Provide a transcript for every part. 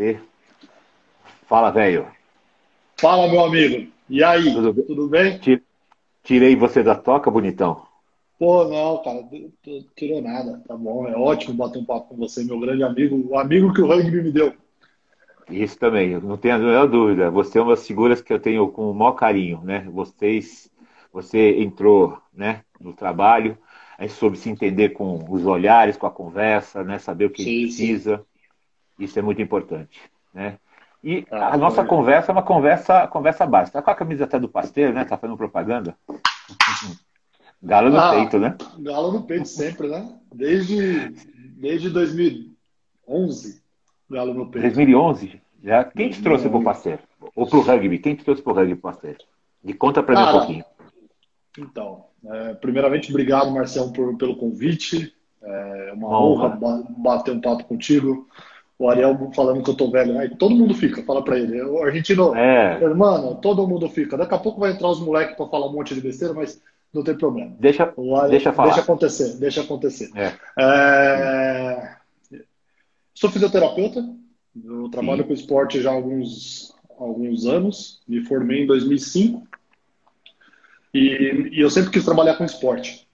você. Fala, velho. Fala, meu amigo. E aí, tudo, tudo bem? Tirei você da toca, bonitão. Pô, não, cara, tirou nada. Tá bom, é ótimo bater um papo com você, meu grande amigo, o amigo que o rugby me deu. Isso também, não tenho a menor dúvida. Você é uma das figuras que eu tenho com o maior carinho, né? Vocês, você entrou, né, no trabalho, aí soube se entender com os olhares, com a conversa, né? Saber o que sim, precisa. Sim. Isso é muito importante, né? E ah, a nossa conversa é uma conversa, conversa básica. Tá com a camisa até do Pasteiro, né? Tá fazendo propaganda? Galo no ah, peito, né? Galo no peito sempre, né? Desde, desde 2011, Galo no peito. 2011? Já. Quem te trouxe para o Pasteiro? Ou para o rugby? Quem te trouxe para o rugby Pasteiro? E conta para mim um pouquinho. Então, é, primeiramente, obrigado, Marcelo, por, pelo convite. É uma, uma honra, honra bater um papo contigo o Ariel falando que eu tô velho, né? todo mundo fica, fala pra ele. O argentino, é. mano, todo mundo fica. Daqui a pouco vai entrar os moleques pra falar um monte de besteira, mas não tem problema. Deixa, Ariel, deixa falar. Deixa acontecer, deixa acontecer. É. É... Sou fisioterapeuta, eu trabalho Sim. com esporte já há alguns, alguns anos, me formei em 2005 e, e eu sempre quis trabalhar com esporte.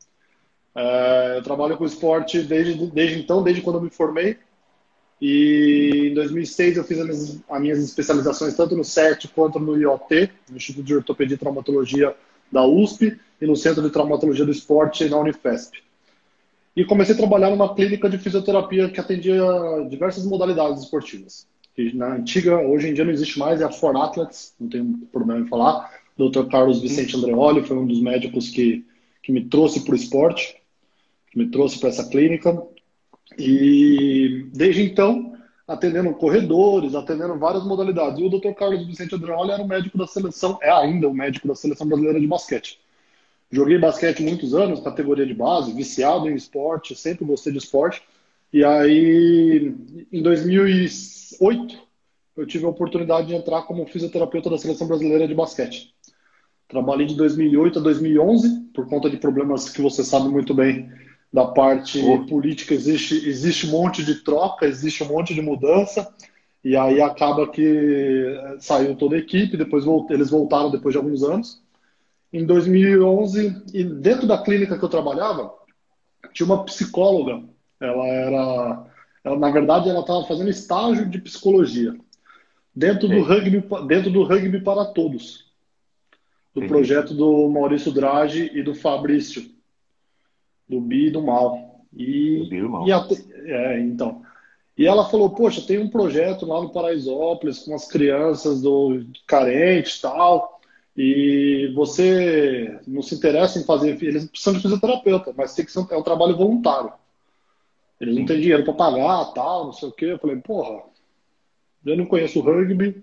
É, eu trabalho com esporte desde, desde então, desde quando eu me formei. E em 2006 eu fiz as minhas, as minhas especializações tanto no CERT quanto no IOT, no Instituto de Ortopedia e Traumatologia da USP, e no Centro de Traumatologia do Esporte na Unifesp. E comecei a trabalhar numa clínica de fisioterapia que atendia diversas modalidades esportivas. Na antiga, hoje em dia não existe mais, é a For Athletes, não tem problema em falar. O Dr. Carlos Vicente Andreoli foi um dos médicos que, que me trouxe para o esporte, que me trouxe para essa clínica. E desde então, atendendo corredores, atendendo várias modalidades. E o Dr. Carlos Vicente Adrioli era o médico da seleção, é ainda o médico da seleção brasileira de basquete. Joguei basquete muitos anos, categoria de base, viciado em esporte, sempre gostei de esporte. E aí, em 2008, eu tive a oportunidade de entrar como fisioterapeuta da seleção brasileira de basquete. Trabalhei de 2008 a 2011, por conta de problemas que você sabe muito bem da parte política existe, existe um monte de troca, existe um monte de mudança, e aí acaba que eh, saiu toda a equipe, depois eles voltaram depois de alguns anos. Em 2011, e dentro da clínica que eu trabalhava, tinha uma psicóloga, ela era, ela, na verdade, ela estava fazendo estágio de psicologia dentro do rugby, dentro do rugby para todos, do Sim. projeto do Maurício Draghi e do Fabrício do bi e do mal. E, do bi e do mal. E a, é, então. E ela falou, poxa, tem um projeto lá no Paraisópolis com as crianças do carentes tal, e você não se interessa em fazer, eles precisam de fisioterapeuta, mas tem que ser, é um trabalho voluntário. Eles Sim. não têm dinheiro para pagar, tal, não sei o quê. Eu falei, porra, eu não conheço o rugby.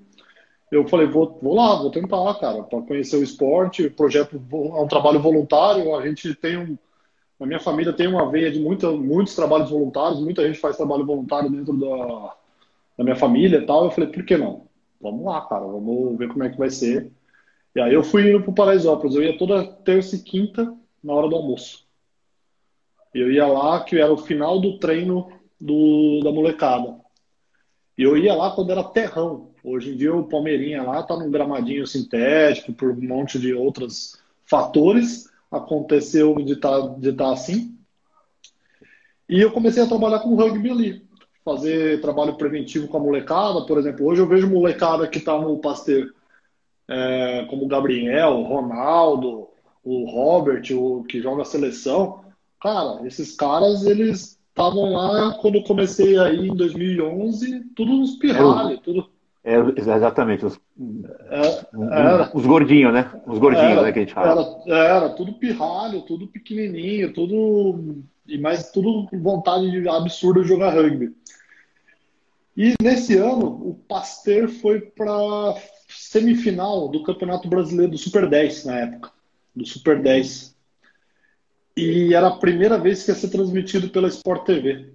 Eu falei, vou, vou lá, vou tentar, cara, para conhecer o esporte. O projeto é um trabalho voluntário, a gente tem um, a minha família tem uma veia de muita, muitos trabalhos voluntários, muita gente faz trabalho voluntário dentro da, da minha família e tal. Eu falei, por que não? Vamos lá, cara, vamos ver como é que vai ser. E aí eu fui indo pro Paraisópolis. Eu ia toda terça e quinta na hora do almoço. Eu ia lá, que era o final do treino do, da molecada. E eu ia lá quando era terrão. Hoje em dia o Palmeirinha lá tá num gramadinho sintético, por um monte de outros fatores aconteceu de estar tá, de tá assim. E eu comecei a trabalhar com rugby ali, fazer trabalho preventivo com a molecada, por exemplo. Hoje eu vejo molecada que está no Pasteur, é, como o Gabriel, o Ronaldo, o Robert, o que joga a seleção. Cara, esses caras, eles estavam lá quando eu comecei aí em 2011, tudo nos pirralhos, tudo é, exatamente, os, é, era, os gordinhos, né? Os gordinhos, era, né, que a gente fala. Era, era, tudo pirralho, tudo pequenininho, tudo. E mais tudo vontade absurda de jogar rugby. E nesse ano, o Pasteur foi para semifinal do Campeonato Brasileiro do Super 10, na época. Do Super 10. E era a primeira vez que ia ser transmitido pela Sport TV.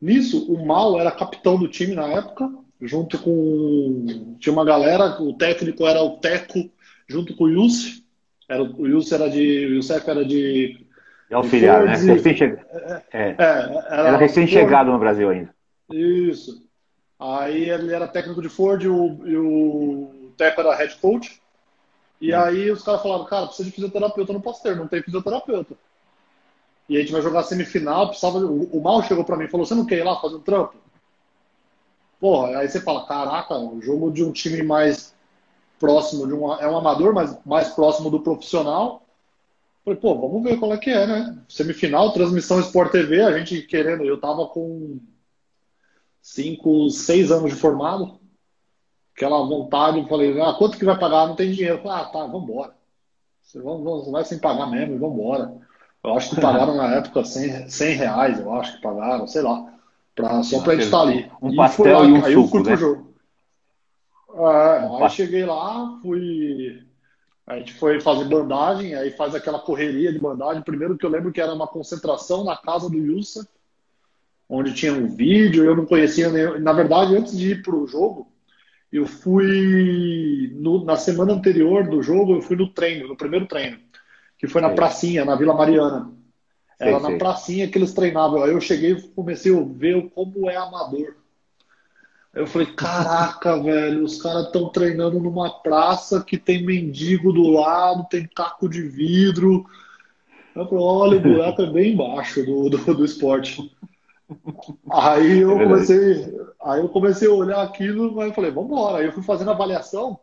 Nisso, o Mal era capitão do time na época junto com. Tinha uma galera, o técnico era o Teco, junto com o Yusuf. Era, o Yusuf era de. O Youssef era de. É auxiliar, né? Recém che... é, é, era, era recém-chegado no Brasil ainda. Isso. Aí ele era técnico de Ford e o, e o Teco era head coach. E hum. aí os caras falaram, cara, precisa de fisioterapeuta no Pasteur, não tem fisioterapeuta. E a gente vai jogar semifinal, precisava. O, o Mal chegou para mim e falou, você não quer ir lá fazer um trampo? Porra, aí você fala, caraca, o jogo de um time mais próximo de um. É um amador, mas mais próximo do profissional. Falei, pô, vamos ver qual é que é, né? Semifinal, transmissão Sport TV, a gente querendo, eu tava com cinco, seis anos de formado, aquela vontade, eu falei, ah, quanto que vai pagar? Não tem dinheiro. falei, ah, tá, vambora. Você vai sem pagar mesmo, vambora. Eu acho que pagaram na época 100, 100 reais, eu acho que pagaram, sei lá, pra, só gente estar ali. Um pastel e, lá, e um aí suco, eu fui né? pro jogo. É, um aí cheguei lá, fui a gente foi fazer bandagem, aí faz aquela correria de bandagem. Primeiro que eu lembro que era uma concentração na casa do Yusa, onde tinha um vídeo, eu não conhecia nem... Na verdade, antes de ir para o jogo, eu fui no... na semana anterior do jogo, eu fui no treino, no primeiro treino, que foi na pracinha, na Vila Mariana. Era na pracinha que eles treinavam. Aí eu cheguei e comecei a ver como é amador. Eu falei, caraca, velho, os caras estão treinando numa praça que tem mendigo do lado, tem caco de vidro. Eu falei, olha, o buraco é bem embaixo do, do, do esporte. Aí eu é comecei, aí eu comecei a olhar aquilo, mas eu falei, vamos embora. Aí eu fui fazendo avaliação,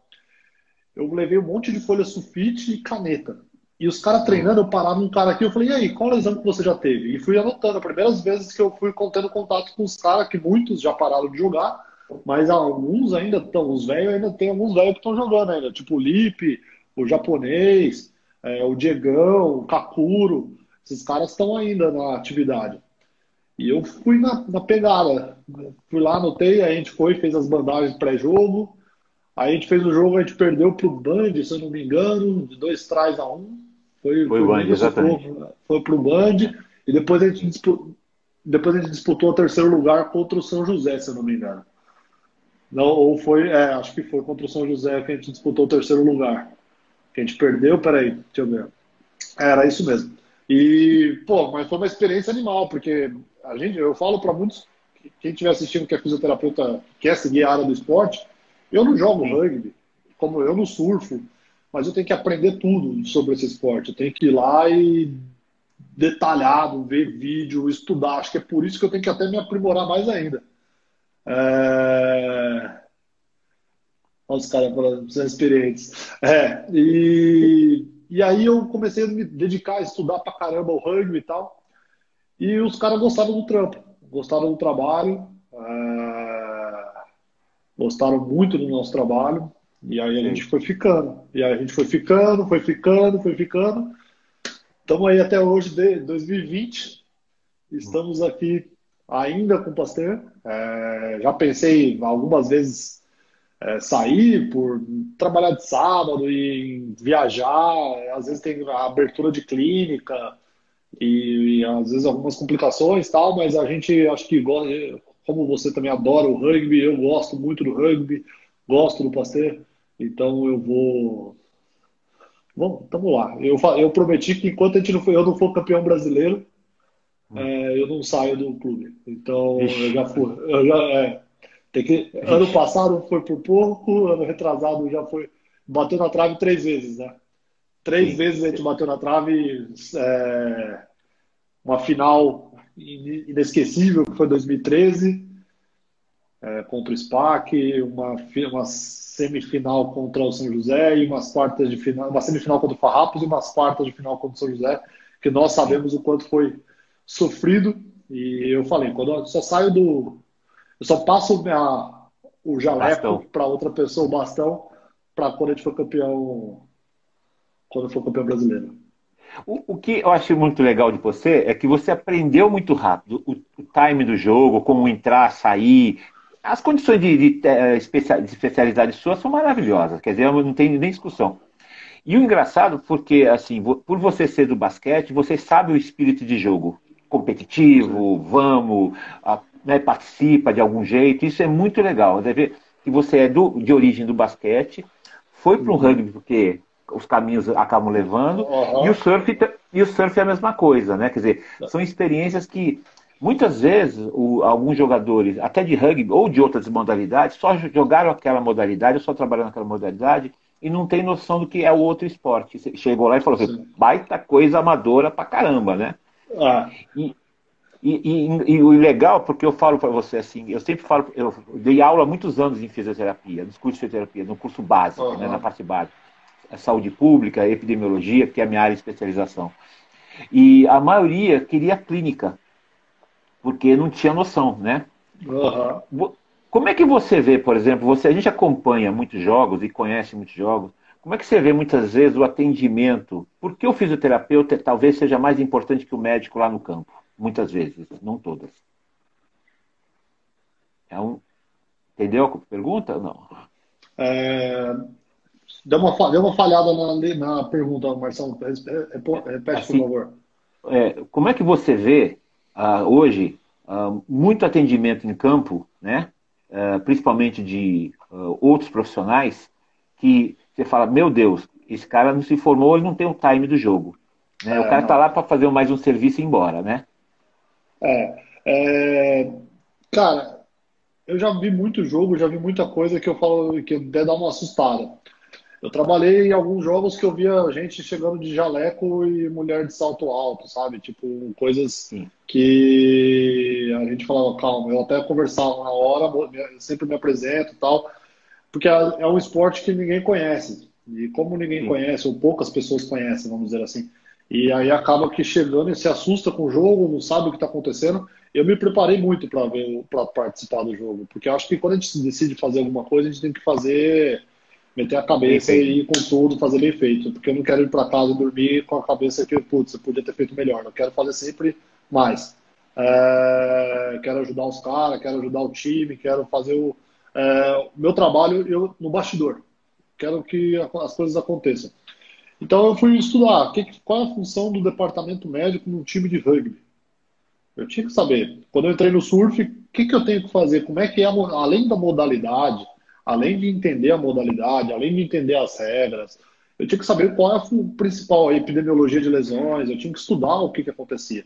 eu levei um monte de folha sulfite e caneta. E os caras treinando, eu parava um cara aqui, eu falei, e aí, qual lesão que você já teve? E fui anotando, as primeiras vezes que eu fui contendo contato com os caras, que muitos já pararam de jogar, mas alguns ainda estão, os velhos ainda tem alguns velhos que estão jogando ainda, tipo o Lipe, o japonês, é, o Diegão, o Kakuro, esses caras estão ainda na atividade. E eu fui na, na pegada, fui lá, anotei, a gente foi, fez as bandagens pré-jogo, aí a gente fez o jogo, a gente perdeu pro Band, se eu não me engano, de dois trás a um. Foi, foi o Band, exatamente. Foi, foi pro Band, e depois a gente disputou, depois a gente disputou o terceiro lugar contra o São José, se eu não me engano. Não, ou foi, é, acho que foi contra o São José que a gente disputou o terceiro lugar. Que a gente perdeu, peraí, deixa eu ver. Era isso mesmo. E, pô, mas foi uma experiência animal, porque a gente, eu falo para muitos, quem estiver assistindo que é fisioterapeuta, quer seguir a área do esporte, eu não jogo Sim. rugby, como eu não surfo, mas eu tenho que aprender tudo sobre esse esporte. Eu tenho que ir lá e detalhado, ver vídeo, estudar. Acho que é por isso que eu tenho que até me aprimorar mais ainda. É... Olha os caras falando, são experientes. É, e, e aí eu comecei a me dedicar a estudar pra caramba o rugby e tal. E os caras gostaram do trampo, gostaram do trabalho, é... gostaram muito do nosso trabalho. E aí a gente foi ficando. E aí a gente foi ficando, foi ficando, foi ficando. Estamos aí até hoje, de 2020. Estamos aqui ainda com Pasteur. É, já pensei algumas vezes é, sair por trabalhar de sábado e viajar. Às vezes tem a abertura de clínica e, e às vezes algumas complicações tal, mas a gente acho que gosta, como você também adora o rugby, eu gosto muito do rugby, gosto do Pasteur, então eu vou. Bom, tamo lá. Eu, eu prometi que enquanto a gente não for, eu não for campeão brasileiro, é, eu não saio do clube. Então, Ixi. eu já fui. Eu já, é, tem que, ano passado foi por pouco, ano retrasado já foi. Bateu na trave três vezes, né? Três Sim. vezes a gente bateu na trave. É, uma final inesquecível, que foi 2013, é, contra o SPAC, uma, uma semifinal contra o São José e umas quartas de final, uma semifinal contra o Farrapos e umas quartas de final contra o São José, que nós sabemos o quanto foi sofrido. E eu falei, quando eu só saio do. Eu só passo minha, o jaleco para outra pessoa, o bastão, para quando a gente for campeão. Quando for campeão brasileiro. O, o, que eu acho muito legal de você é que você aprendeu muito rápido o, o time do jogo, como entrar, sair. As condições de, de, de, eh, de especialidade suas são maravilhosas, quer dizer, não tem nem discussão. E o engraçado, porque assim, por você ser do basquete, você sabe o espírito de jogo competitivo, vamos, a, né, participa de algum jeito. Isso é muito legal. Deve ver que você é do, de origem do basquete, foi para o uhum. rugby porque os caminhos acabam levando, uhum. e, o surf, e o surf é a mesma coisa, né? Quer dizer, são experiências que Muitas vezes, o, alguns jogadores, até de rugby ou de outras modalidades, só jogaram aquela modalidade, só trabalharam naquela modalidade e não tem noção do que é o outro esporte. Chegou lá e falou assim, baita coisa amadora pra caramba, né? Ah. E, e, e, e, o legal, porque eu falo para você assim, eu sempre falo, eu dei aula há muitos anos em fisioterapia, nos cursos de fisioterapia, no curso básico, uhum. né, na parte básica. Saúde pública, epidemiologia, que é a minha área de especialização. E a maioria queria clínica, porque não tinha noção, né? Uhum. Como é que você vê, por exemplo, você, a gente acompanha muitos jogos e conhece muitos jogos, como é que você vê muitas vezes o atendimento? Por que o fisioterapeuta talvez seja mais importante que o médico lá no campo? Muitas vezes, não todas. É um... Entendeu a pergunta? Não. É... Deu, uma, deu uma falhada na, na pergunta, Marcelo. Repete, assim, por favor. É, como é que você vê uh, hoje uh, muito atendimento em campo, né? Uh, principalmente de outros profissionais, que você fala, meu Deus, esse cara não se formou, ele não tem o time do jogo. Né? É, o cara está lá para fazer mais um serviço e ir embora, né? É, é, cara, eu já vi muito jogo, já vi muita coisa que eu falo que até dá uma assustada. Eu trabalhei em alguns jogos que eu via gente chegando de jaleco e mulher de salto alto, sabe? Tipo, coisas Sim. que a gente falava, calma, eu até conversava na hora, sempre me apresento e tal, porque é, é um esporte que ninguém conhece. E como ninguém Sim. conhece, ou poucas pessoas conhecem, vamos dizer assim, e aí acaba que chegando e se assusta com o jogo, não sabe o que está acontecendo. Eu me preparei muito para ver, para participar do jogo, porque acho que quando a gente decide fazer alguma coisa, a gente tem que fazer, meter a cabeça e ir com tudo, fazer bem feito. Porque eu não quero ir para casa e dormir com a cabeça que, putz, eu podia ter feito melhor. Eu quero fazer sempre mais. É, quero ajudar os caras, quero ajudar o time, quero fazer o é, meu trabalho eu, no bastidor. Quero que as coisas aconteçam. Então eu fui estudar que, qual é a função do departamento médico num time de rugby. Eu tinha que saber. Quando eu entrei no surf, o que, que eu tenho que fazer? Como é que é, além da modalidade, além de entender a modalidade, além de entender as regras, eu tinha que saber qual é a principal epidemiologia de lesões, eu tinha que estudar o que, que acontecia.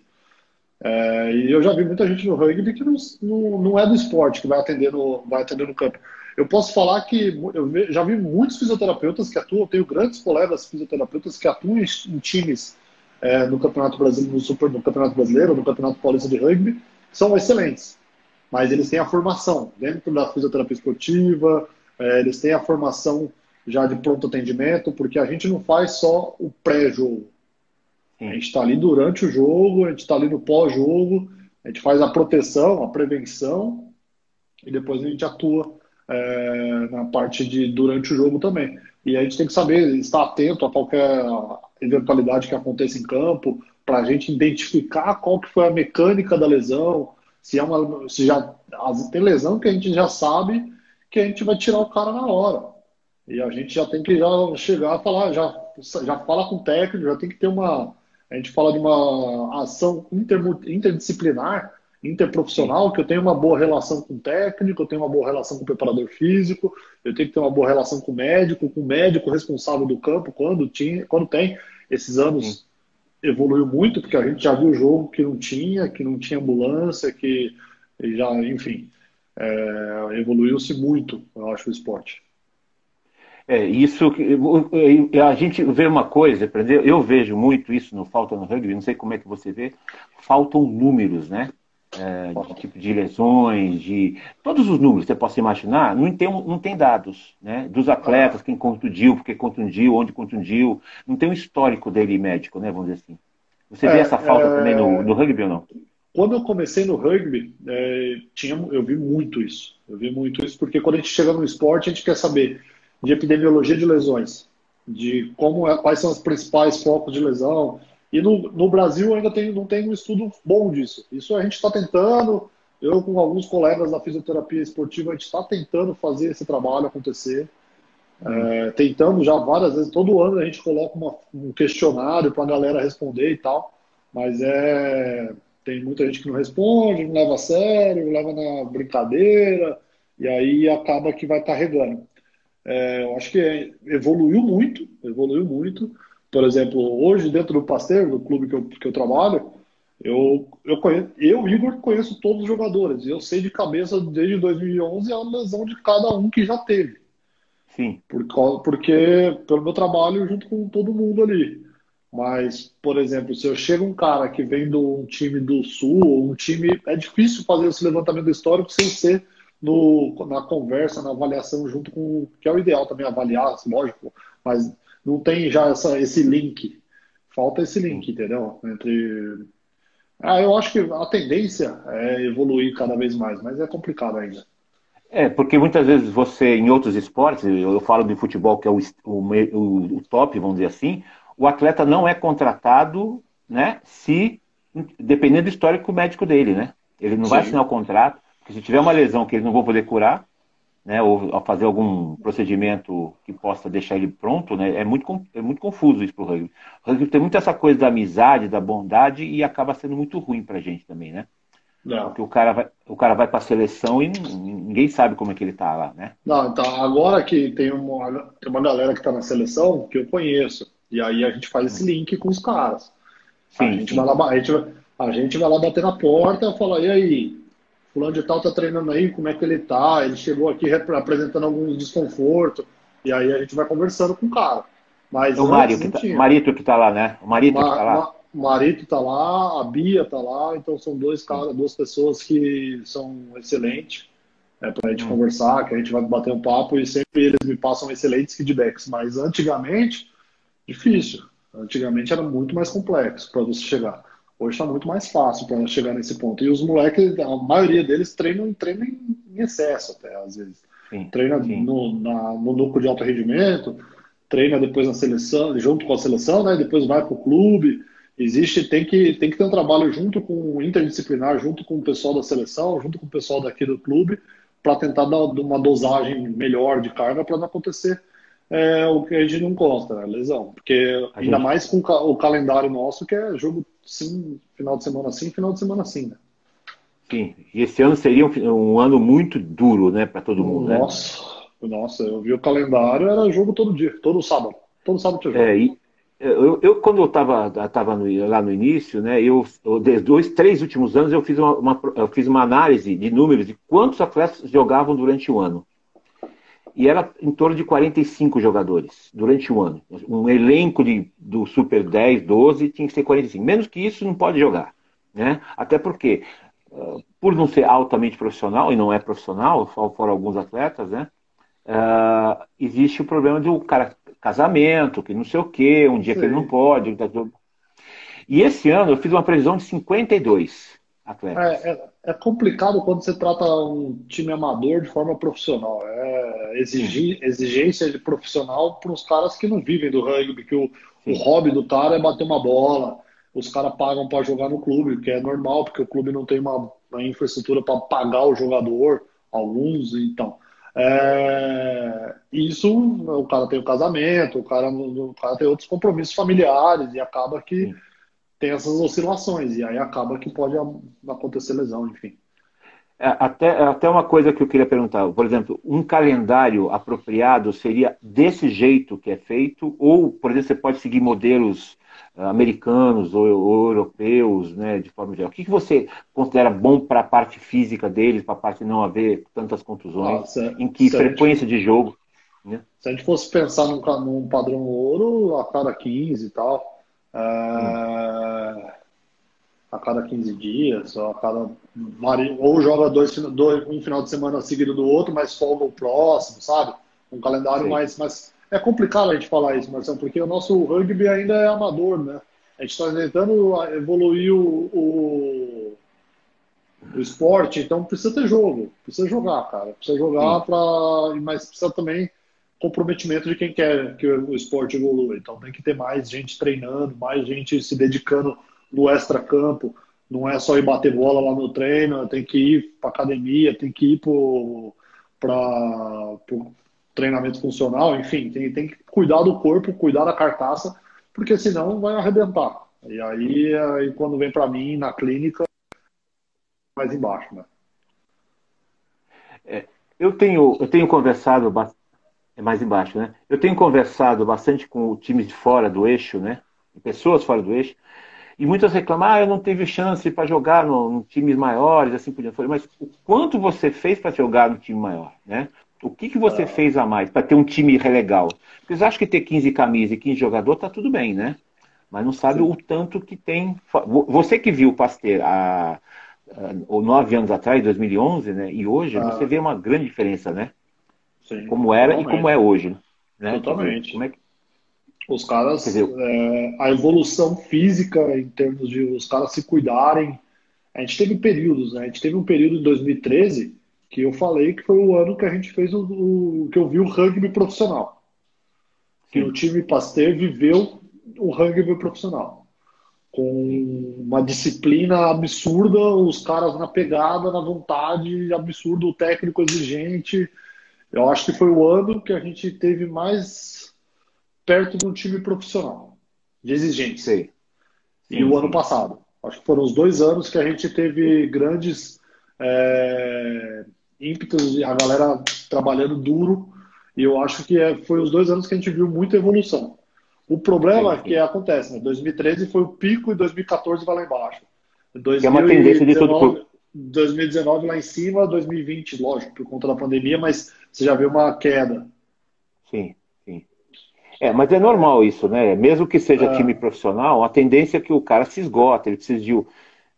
É, e eu já vi muita gente no rugby que não, não, não é do esporte, que vai atender no, vai atender no campo. Eu posso falar que eu já vi muitos fisioterapeutas que atuam, tenho grandes colegas fisioterapeutas que atuam em times é, no Campeonato Brasileiro, no, Super, no Campeonato Brasileiro, no Campeonato Paulista de Rugby, que são excelentes. Mas eles têm a formação dentro da fisioterapia esportiva, é, eles têm a formação já de pronto atendimento, porque a gente não faz só o pré-jogo. A gente está ali durante o jogo, a gente está ali no pós-jogo, a gente faz a proteção, a prevenção e depois a gente atua é, na parte de durante o jogo também. E a gente tem que saber estar atento a qualquer eventualidade que aconteça em campo, para a gente identificar qual que foi a mecânica da lesão, se é uma, se já tem lesão que a gente já sabe que a gente vai tirar o cara na hora. E a gente já tem que já chegar a falar, já, já fala com o técnico, já tem que ter uma. A gente fala de uma ação inter, interdisciplinar interprofissional, que eu tenho uma boa relação com o técnico, eu tenho uma boa relação com o preparador físico, eu tenho que ter uma boa relação com o médico, com o médico responsável do campo, quando, tinha, quando tem. Esses anos evoluiu muito, porque a gente já viu jogo que não tinha, que não tinha ambulância, que já, enfim, é, evoluiu-se muito, eu acho, o esporte. É, isso a gente vê uma coisa? Eu vejo muito isso no Falta no Rugby, não sei como é que você vê, faltam números, né? É, de tipo de lesões, de todos os números que você possa imaginar, não tem, não tem dados, né? Dos atletas, quem contundiu, porque contundiu, onde contundiu, não tem um histórico dele médico, né? Vamos dizer assim. Você é, vê essa falta é... também no, no, rugby ou não? Quando eu comecei no rugby, é, tinha, eu vi muito isso. Eu vi muito isso, porque quando a gente chega no esporte, a gente quer saber de epidemiologia de lesões, de como é, quais são os principais focos de lesão, e no, no Brasil ainda tem, não tem um estudo bom disso. Isso a gente está tentando, eu com alguns colegas da fisioterapia esportiva, a gente está tentando fazer esse trabalho acontecer. É, tentando já várias vezes, todo ano a gente coloca uma, um questionário para a galera responder e tal, mas é tem muita gente que não responde, não leva a sério, leva na brincadeira, e aí acaba que vai carregando. É, eu acho que evoluiu muito, evoluiu muito. Por exemplo, hoje dentro do Pasteur, do clube que eu, que eu trabalho, Eu, eu, conheço, eu, Igor, conheço todos os jogadores. Eu sei de cabeça desde 2011 a lesão de cada um que já teve. Sim. Por, porque, pelo meu trabalho junto com todo mundo ali. Mas, por exemplo, se eu chego um cara que vem de um time do Sul, ou um time. É difícil fazer esse levantamento histórico sem ser no, na conversa, na avaliação, junto com. que é o ideal também avaliar, lógico, mas não tem já essa, esse link. Falta esse link, entendeu? Entre ah, eu acho que a tendência é evoluir cada vez mais, mas é complicado ainda. É, porque muitas vezes você, em outros esportes, eu falo de futebol, que é o, o, o top, vamos dizer assim, o atleta não é contratado, né, se, dependendo do histórico médico dele, né? Ele não Sim. vai assinar o contrato, porque se tiver uma lesão que ele não vai poder curar, né, ou fazer algum procedimento que possa deixar ele pronto, né, é muito, é muito confuso isso para o rugby. O rugby tem muito essa coisa da amizade, da bondade e acaba sendo muito ruim para a gente também, né? Não. Porque o cara vai, o cara vai para a seleção e ninguém sabe como é que ele está lá, né? Não, então agora que tem uma, tem uma galera que está na seleção que eu conheço e aí a gente faz esse link com os caras. Sim, a gente sim. vai lá, a gente, a gente vai lá bater na porta e falar e aí, fulano de tal tá treinando aí, como é que ele tá? Ele chegou aqui apresentando alguns desconfortos, e aí a gente vai conversando com o cara. Mas o Mário, que tá, Marito que tá lá, né? O Marito Ma, que tá lá. Marito tá lá, a Bia tá lá, então são dois caras, duas pessoas que são excelentes é, para a gente hum. conversar, que a gente vai bater um papo e sempre eles me passam excelentes feedbacks. Mas antigamente, difícil. Antigamente era muito mais complexo para você chegar. Hoje está muito mais fácil para chegar nesse ponto. E os moleques, a maioria deles treinam, treinam em excesso até, às vezes. Sim, treina sim. No, na, no núcleo de alto rendimento, treina depois na seleção, junto com a seleção, né? depois vai para o clube. Existe, tem que, tem que ter um trabalho junto com o interdisciplinar, junto com o pessoal da seleção, junto com o pessoal daqui do clube, para tentar dar uma dosagem melhor de carga para não acontecer é, o que a gente não gosta, né? lesão. Porque ainda mais com o calendário nosso, que é jogo sim, final de semana sim, final de semana sim, né? Sim, e esse ano seria um, um ano muito duro, né, para todo mundo, nossa, né? Nossa, eu vi o calendário, era jogo todo dia, todo sábado. Todo sábado tinha jogo. É, e eu, eu, quando eu estava tava lá no início, né, eu, eu, dois, três últimos anos, eu fiz uma, uma, eu fiz uma análise de números de quantos atletas jogavam durante o ano e era em torno de 45 jogadores durante o ano. Um elenco de, do Super 10, 12 tinha que ser 45. Menos que isso não pode jogar. Né? Até porque, uh, por não ser altamente profissional, e não é profissional, só fora alguns atletas, né? Uh, existe o problema do cara, casamento, que não sei o quê, um dia Sim. que ele não pode. E esse ano eu fiz uma previsão de 52 atletas. É, é, é, complicado quando você trata um time amador de forma profissional. É exigir, exigência de profissional para os caras que não vivem do rugby, que o, o hobby do cara é bater uma bola. Os caras pagam para jogar no clube, que é normal, porque o clube não tem uma, uma infraestrutura para pagar o jogador, alguns, então. É, isso, o cara tem o casamento, o cara, o cara tem outros compromissos familiares e acaba que. Sim tem essas oscilações, e aí acaba que pode acontecer lesão, enfim. É, até, até uma coisa que eu queria perguntar, por exemplo, um calendário apropriado seria desse jeito que é feito, ou, por exemplo, você pode seguir modelos uh, americanos ou, ou, europeus, né, de forma geral. O que, que você considera bom para a parte física deles, para a parte não haver tantas contusões, ah, em que frequência gente, de jogo? Né? Se a gente fosse pensar num, num padrão ouro, a cada 15 e tal, é, a cada 15 dias, ou a cada. Ou joga dois, dois, um final de semana seguido do outro, mas folga o próximo, sabe? Um calendário Sim. mais, mais. É complicado a gente falar isso, Marcelo, porque o nosso rugby ainda é amador, né? A gente está tentando evoluir o, o, o, esporte, então precisa ter jogo, precisa jogar, cara. Precisa jogar para. Mas precisa também comprometimento de quem quer que o esporte evolua. Então tem que ter mais gente treinando, mais gente se dedicando no extra-campo. Não é só ir bater bola lá no treino, tem que ir para academia, tem que ir para treinamento funcional, enfim, tem, tem que cuidar do corpo, cuidar da carcaça, porque senão vai arrebentar. E aí, aí quando vem para mim na clínica, mais embaixo, né? É, eu tenho, eu tenho conversado é mais embaixo, né? Eu tenho conversado bastante com times de fora do eixo, né? Pessoas fora do eixo. E muitas reclamam, ah, eu não tive chance para jogar no, no, times maiores, assim por diante. Mas o quanto você fez para jogar no time maior, né? O que, que você ah. fez a mais para ter um time legal? Porque eles acham que ter 15 camisas e 15 jogadores tá tudo bem, né? Mas não sabe Sim. o tanto que tem. Você que viu o Pasteur há, há nove anos atrás, 2011, né? E hoje, ah. você vê uma grande diferença, né? Sim, como era totalmente. e como é hoje. Né? Totalmente. Como é que... Os caras, dizer, é, a evolução física em termos de os caras se cuidarem. A gente teve períodos, né? A gente teve um período em 2013 que eu falei que foi o ano que a gente fez o, o que eu vi o rugby profissional. Que o time Pasteur viveu o rugby profissional. Com uma disciplina absurda, os caras na pegada, na vontade, absurdo, o técnico exigente. Eu acho que foi o ano que a gente teve mais perto de um time profissional, de exigência. Sim. E sim, o sim. ano passado. Acho que foram os dois anos que a gente teve grandes é, ímpetos, a galera trabalhando duro. E eu acho que é, foi os dois anos que a gente viu muita evolução. O problema sim, é que acontece, né? 2013 foi o pico e 2014 vai lá embaixo. 2019, é uma tendência de todo 2019 lá em cima, 2020, lógico, por conta da pandemia, mas você já vê uma queda. Sim, sim. É, mas é normal isso, né? Mesmo que seja é. time profissional, a tendência é que o cara se esgota, ele precisa de.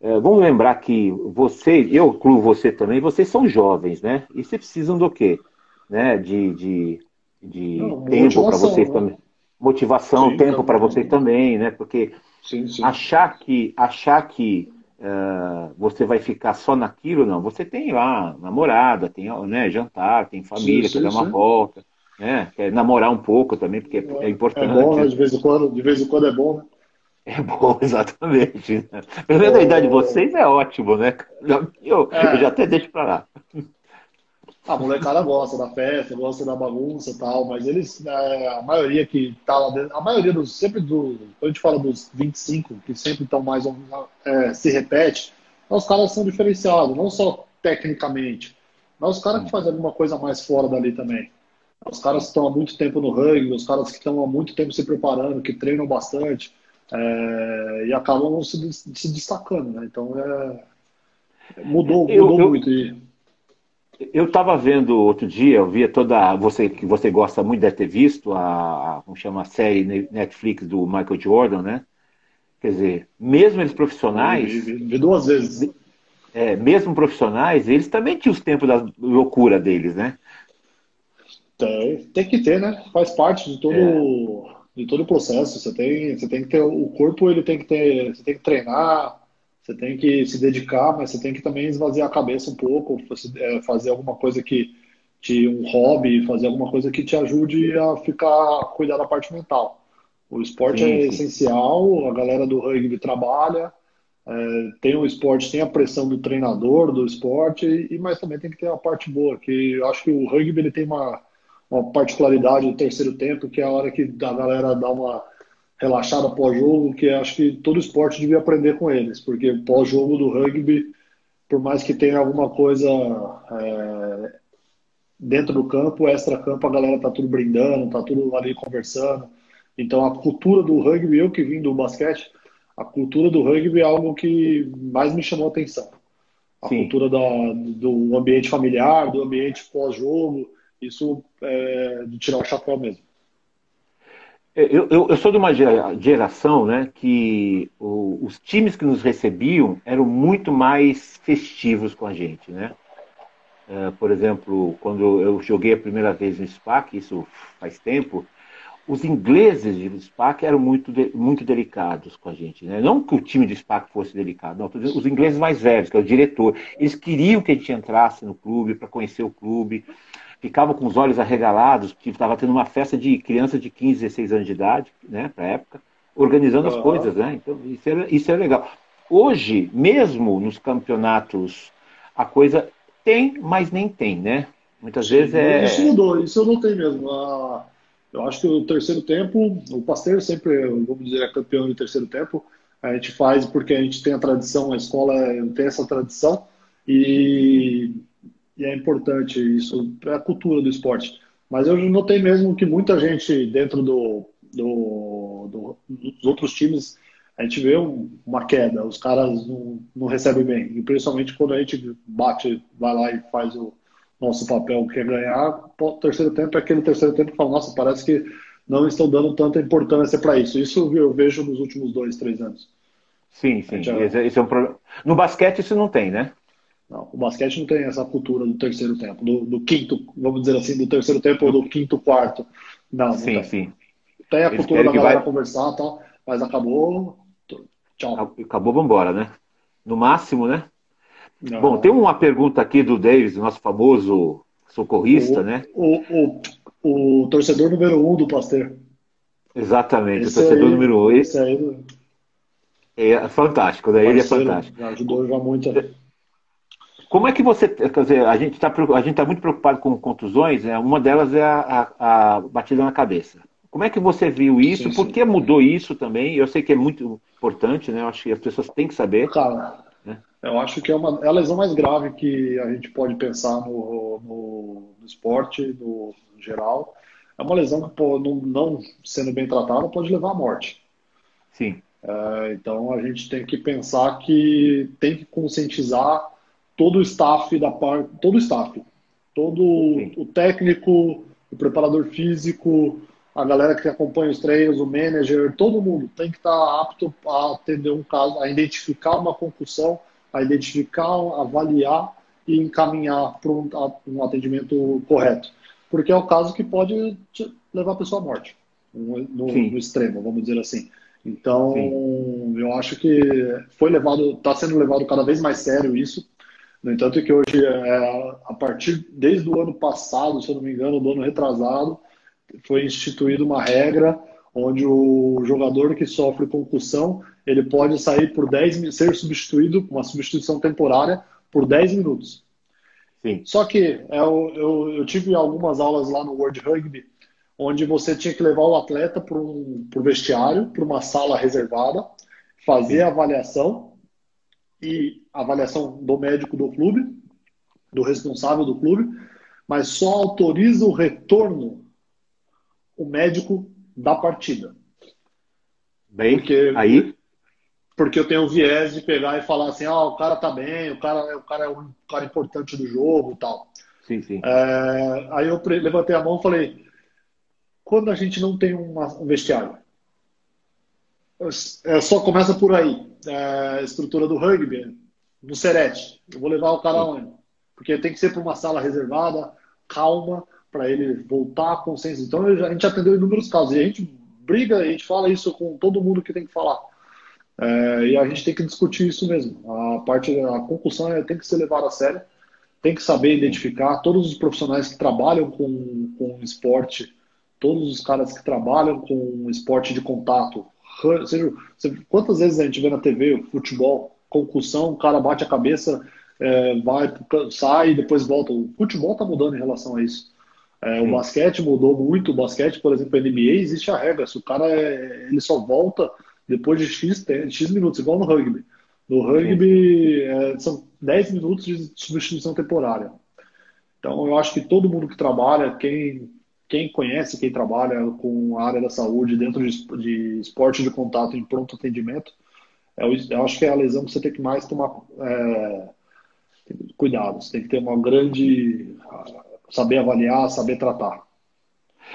É, vamos lembrar que você, eu incluo você também, vocês são jovens, né? E vocês precisam do quê? Né? De, de, de Não, tempo para vocês né? também. Motivação, sim, tempo para vocês também, né? Porque sim, sim. achar que achar que uh, você vai ficar só naquilo, não. Você tem lá namorada, tem né, jantar, tem família, sim, sim, quer dar uma volta, né? Quer namorar um pouco também, porque é, é importante. É bom, né? De vez em quando, de vez em quando é bom, né? É bom, exatamente. Pelo menos a idade de vocês é ótimo, né? Eu, é. eu já até deixo para lá. A molecada gosta da festa, gosta da bagunça e tal, mas eles, é, a maioria que tá lá dentro, a maioria dos, sempre do, quando a gente fala dos 25, que sempre estão mais, é, se repete, os caras são diferenciados, não só tecnicamente, mas os caras que fazem alguma coisa mais fora dali também. Os caras que estão há muito tempo no rugby, os caras que estão há muito tempo se preparando, que treinam bastante, é, e acabam se, se destacando, né? Então, é, mudou, mudou eu, eu... muito. E, eu estava vendo outro dia, eu via toda. Você que você gosta muito de ter visto a, a como chama a série Netflix do Michael Jordan, né? Quer dizer, mesmo eles profissionais. Vi, vi, vi duas vezes. É, mesmo profissionais, eles também tinham os tempos da loucura deles, né? Tem, tem que ter, né? Faz parte de todo, é. de todo o processo. Você tem, você tem que ter. O corpo ele tem que ter. Você tem que treinar, você tem que se dedicar, mas você tem que também esvaziar a cabeça um pouco, é, fazer alguma coisa que te um hobby, fazer alguma coisa que te ajude a ficar cuidar da parte mental. O esporte sim, é sim. essencial, a galera do rugby trabalha, é, tem o esporte, tem a pressão do treinador do esporte, e, mas também tem que ter a parte boa, que eu acho que o rugby ele tem uma, uma particularidade do terceiro tempo, que é a hora que a galera dá uma relaxada pós-jogo, que acho que todo esporte devia aprender com eles, porque pós-jogo do rugby, por mais que tenha alguma coisa é, dentro do campo, extra-campo, a galera tá tudo brindando, tá tudo ali conversando. Então a cultura do rugby, eu que vim do basquete, a cultura do rugby é algo que mais me chamou a atenção. A Sim. cultura da, do ambiente familiar, do ambiente pós-jogo, isso é de tirar o chapéu mesmo. É, eu, eu, eu, sou de uma geração né, que o, os times que nos recebiam eram muito mais festivos com a gente. Né? Uh, por exemplo, quando eu joguei a primeira vez no SPAC, isso faz tempo, os ingleses de SPAC eram muito, de, muito delicados com a gente. Né? Não que o time de SPAC fosse delicado, não, os ingleses mais velhos, que é o diretor, eles queriam que a gente entrasse no clube para conhecer o clube ficava com os olhos arregalados, que estava tendo uma festa de crianças de 15, 16 anos de idade, né, para época, organizando uhum. as coisas, né? Então, isso é, isso é legal. Hoje, mesmo nos campeonatos, a coisa tem, mas nem tem, né? Muitas Sim, vezes é. Isso mudou, isso eu notei mesmo. Ah, eu acho que o terceiro tempo, o Pasteiro sempre, vamos dizer, é campeão de terceiro tempo. A gente faz porque a gente tem a tradição, a escola tem essa tradição. E e é importante isso para a cultura do esporte. Mas eu notei mesmo que muita gente dentro do, do, do dos outros times a gente vê uma queda, os caras não, não recebem bem. E principalmente quando a gente bate, vai lá e faz o nosso papel, que é ganhar, o terceiro tempo é aquele terceiro tempo que fala, nossa, parece que não estão dando tanta importância para isso. Isso eu vejo nos últimos dois, três anos. Sim, sim. Já... Esse, esse, é um problema. No basquete isso não tem, né? Não, o basquete não tem essa cultura do terceiro tempo, do, do quinto, vamos dizer assim, do terceiro tempo ou do quinto quarto. Não, não sim, tem. sim. Tem a Eles cultura da galera vai... conversar e tal, mas acabou. Tchau. Acabou, vambora, né? No máximo, né? Não. Bom, tem uma pergunta aqui do Davis, nosso famoso socorrista, o, né? O, o, o, torcedor número um do Pasteur. Exatamente, esse o torcedor aí, número um. Esse aí é fantástico, daí né? ele é fantástico. Ajudou já muito. Né? Como é que você. Quer dizer, a gente está tá muito preocupado com contusões, né? uma delas é a, a, a, batida na cabeça. Como é que você viu isso? Sim, Por que mudou isso também? Eu sei que é muito importante, né? Eu acho que as pessoas têm que saber. Cara, né? eu acho que é, uma, é a lesão mais grave que a gente pode pensar no, no, no esporte, no, no, geral. É uma lesão que, pô, não, não sendo bem tratada, pode levar à morte. Sim. É, então a gente tem que pensar que tem que conscientizar todo o staff da parte, todo o staff, todo Sim. o técnico, o preparador físico, a galera que acompanha os treinos, o manager, todo mundo tem que estar apto a atender um caso, a identificar uma concussão, a identificar, avaliar e encaminhar para um, um atendimento correto. Porque é o caso que pode levar a pessoa à morte, no, no extremo, vamos dizer assim. Então, Sim. eu acho que foi levado, está sendo levado cada vez mais sério isso. No entanto, que hoje, é, a partir desde o ano passado, se eu não me engano, do ano retrasado, foi instituída uma regra onde o jogador que sofre concussão ele pode sair por 10 ser substituído, uma substituição temporária, por 10 minutos. Sim. Só que é, eu, eu, eu, tive algumas aulas lá no World Rugby, onde você tinha que levar o atleta para um pro vestiário, para uma sala reservada, fazer a avaliação e avaliação do médico do clube, do responsável do clube, mas só autoriza o retorno o médico da partida. Bem, porque, aí porque eu tenho o viés de pegar e falar assim, ah, o cara tá bem, o cara, o cara é um cara importante do jogo, tal. Sim, sim. É, aí eu levantei a mão e falei, quando a gente não tem uma, um vestiário, é, só começa por aí é, estrutura do rugby, no Serete. Eu vou levar o cara onde? Porque tem que ser para uma sala reservada, calma, para ele voltar a consciência. Então a gente atendeu inúmeros casos. E a gente briga, a gente fala isso com todo mundo que tem que falar. É, e a gente tem que discutir isso mesmo. A parte a concussão é, tem que ser levada a sério, tem que saber identificar todos os profissionais que trabalham com, com esporte, todos os caras que trabalham com esporte de contato, seja, quantas vezes a gente vê na TV futebol, concussão, o cara bate a cabeça, é, vai, sai e depois volta. O futebol está mudando em relação a isso. É, o basquete mudou muito. O basquete, por exemplo, NBA, existe a regra. Se o cara é, ele só volta depois de X, X minutos, igual no rugby. No rugby é, são 10 minutos de substituição temporária. Então eu acho que todo mundo que trabalha, quem quem conhece, quem trabalha com a área da saúde dentro de, esporte de contato em pronto atendimento, é eu, acho que é a lesão que você tem que mais tomar é, cuidado. Você tem que ter uma grande. saber avaliar, saber tratar.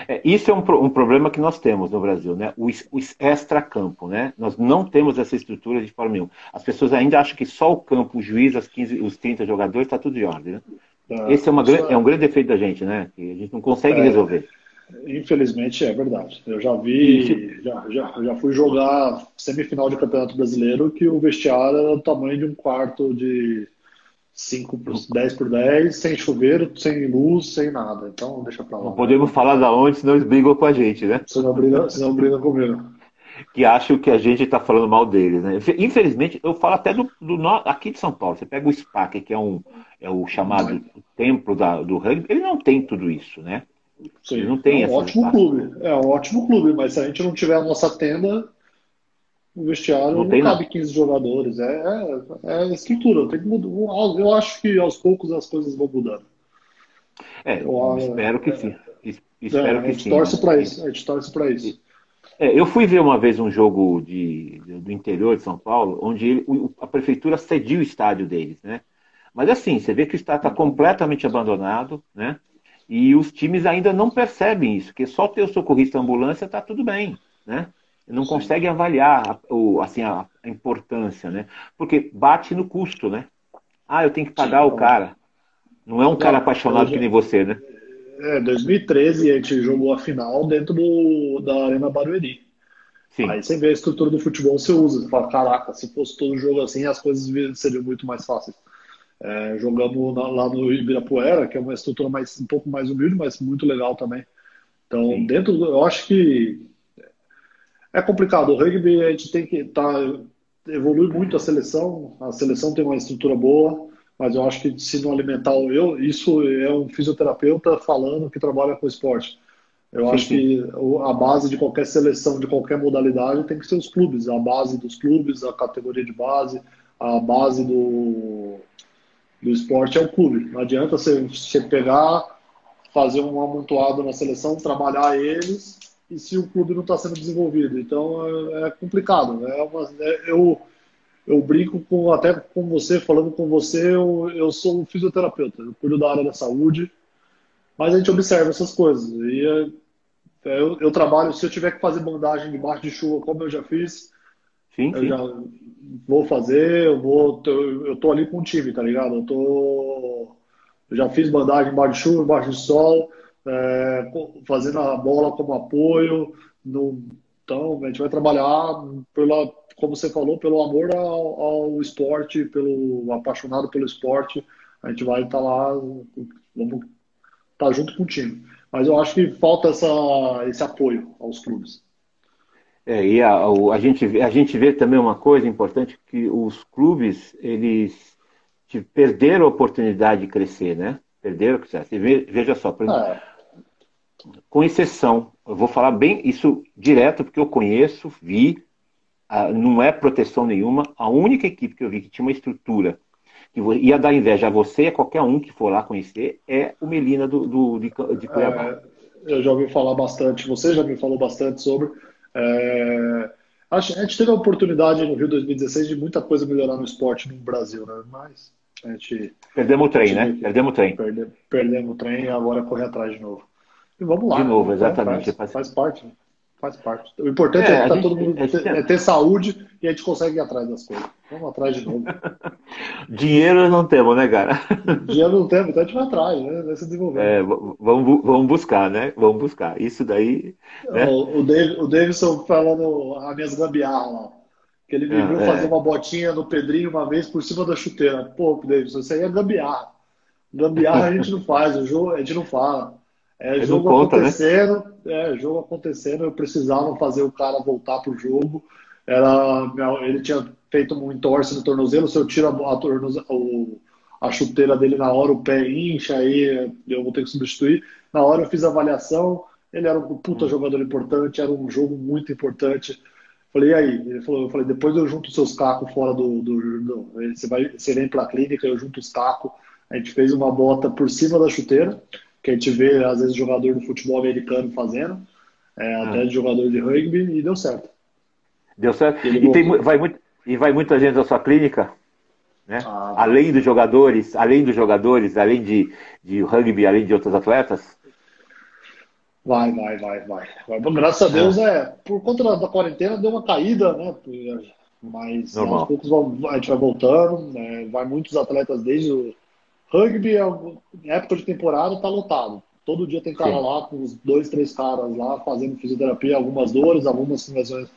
É, isso é um, um, problema que nós temos no Brasil, né? O, o extra-campo, né? Nós não temos essa estrutura de forma nenhuma. As pessoas ainda acham que só o campo, o juiz, as 15, os 30 jogadores, está tudo de ordem, né? É, Esse é, uma, é, é um grande defeito da gente, né? Que a gente não consegue é, resolver. Infelizmente é verdade. Eu já vi, já, já, já fui jogar semifinal de campeonato brasileiro que o vestiário era do tamanho de um quarto de 5 por 10 por 10, sem chuveiro, sem luz, sem nada. Então deixa pra lá. Não podemos falar da onde, senão eles brigam com a gente, né? Senão briga, senão briga comigo. Que acham que a gente está falando mal deles, né? Infelizmente, eu falo até do, do aqui de São Paulo. Você pega o SPAC, que é um é o chamado templo da, do rugby, ele não tem tudo isso, né? Sim, ele não tem é um ótimo clube. É um ótimo clube, mas se a gente não tiver a nossa tenda, o vestiário não, não cabe não. 15 jogadores. É, é, é estrutura. Tem que mudar. Eu acho que aos poucos as coisas vão mudando. É, eu, espero que é, sim. Espero é, que a gente sim. torce para isso. A gente torce para isso. É, eu fui ver uma vez um jogo de, do interior de São Paulo, onde ele, a prefeitura cediu o estádio deles, né? Mas assim, você vê que o estádio está completamente abandonado, né? E os times ainda não percebem isso, que só ter o socorrista ambulância está tudo bem, né? Não Sim. consegue avaliar a, o, assim, a, a, importância, né? Porque bate no custo, né? Ah, eu tenho que pagar Sim, o cara. Não é um cara apaixonado que nem você, né? É, 2013 a gente jogou a final dentro do, da Arena Barueri. Sim. Aí você vê a estrutura do futebol, você usa. Você fala, caraca, se fosse todo jogo assim, as coisas seriam muito mais fáceis. É, jogamos na, lá no Ibirapuera, que é uma estrutura mais, um pouco mais humilde, mas muito legal também. Então, Sim. dentro do, eu acho que é complicado. O rugby a gente tem que tá, evoluir muito a seleção. A seleção tem uma estrutura boa mas eu acho que se não alimentar eu, isso é um fisioterapeuta falando que trabalha com esporte. Eu sim, acho sim. que a base de qualquer seleção, de qualquer modalidade, tem que ser os clubes. A base dos clubes, a categoria de base, a base do, do esporte é o clube. Não adianta você, você pegar, fazer um amontoado na seleção, trabalhar eles, e se o clube não está sendo desenvolvido. Então é, é complicado. É uma, é, eu eu brinco com até com você, falando com você, eu, eu sou um fisioterapeuta, eu cuido da área da saúde, mas a gente observa essas coisas. E é, eu, eu, trabalho, se eu tiver que fazer bandagem debaixo de chuva, como eu já fiz, sim, eu sim. já vou fazer, eu vou, eu, eu tô ali com o time, tá ligado? Eu tô, eu já fiz bandagem debaixo de chuva, debaixo de sol, é, fazendo a bola como apoio, no, então a gente vai trabalhar pela como você falou, pelo amor ao, ao esporte, pelo apaixonado pelo esporte, a gente vai estar tá lá, vamos estar tá junto com o time. Mas eu acho que falta essa, esse apoio aos clubes. É, e a, a, gente, a gente vê também uma coisa importante, que os clubes, eles perderam a oportunidade de crescer, né? Perderam, veja só, por exemplo, é. com exceção, eu vou falar bem isso direto, porque eu conheço, vi, não é proteção nenhuma. A única equipe que eu vi que tinha uma estrutura que ia dar inveja a você e a qualquer um que for lá conhecer é o Melina do, do de, de Cuiabá. É, eu já ouvi falar bastante, você já me falou bastante sobre. É, a gente teve a oportunidade no Rio 2016 de muita coisa melhorar no esporte no Brasil, né? Mas a gente. Perdemos o trem, né? Perdemos o trem. Perde, perdemos o trem e agora correr atrás de novo. E vamos lá. De novo, né? exatamente. Faz, faz parte. Né? Faz parte. O importante é, é, tá todo mundo, ter, é ter saúde e a gente consegue ir atrás das coisas. Vamos atrás de novo. Dinheiro não temos, né, cara? Dinheiro não temos, então a gente vai atrás, né? Vai se desenvolver. É, vamos, vamos buscar, né? Vamos buscar. Isso daí. Né? O, o, Dave, o Davidson falando as minhas gambiarras lá. Que ele me ah, viu é. fazer uma botinha no Pedrinho uma vez por cima da chuteira. Pô, Davidson, isso aí é gambiarra. Gambiarra a gente não faz, o jogo a gente não fala. É, jogo conta, né? acontecendo, né? É, jogo acontecendo, eu precisava fazer o cara voltar pro jogo. Era, ele tinha feito um entorse no tornozelo, se eu tiro a, a, tornoze, a chuteira dele na hora, o pé incha, aí eu vou ter que substituir. Na hora eu fiz a avaliação, ele era um puta hum. jogador importante, era um jogo muito importante. Falei, e aí? Ele falou, eu falei, depois eu junto seus cacos fora do, do, do, Você, vai, você vem pra clínica, eu junto os cacos. A gente fez uma bota por cima da chuteira que a gente vê, às vezes, jogador do futebol americano fazendo, é, ah. até de jogador de rugby, e deu certo. Deu certo? E, tem, vai muito, e vai muita gente da sua clínica? Né? Ah, além dos jogadores, além dos jogadores, além de, de rugby, além de outros atletas? Vai, vai, vai, vai. Graças a Deus, é. é por conta da, da, quarentena deu uma caída, né? Mas Normal. aos poucos a gente vai voltando. Né? Vai muitos atletas desde o Rugby, em época de temporada, tá lotado. Todo dia tem cara Sim. lá, com os dois, três caras lá, fazendo fisioterapia, algumas dores, algumas lesões.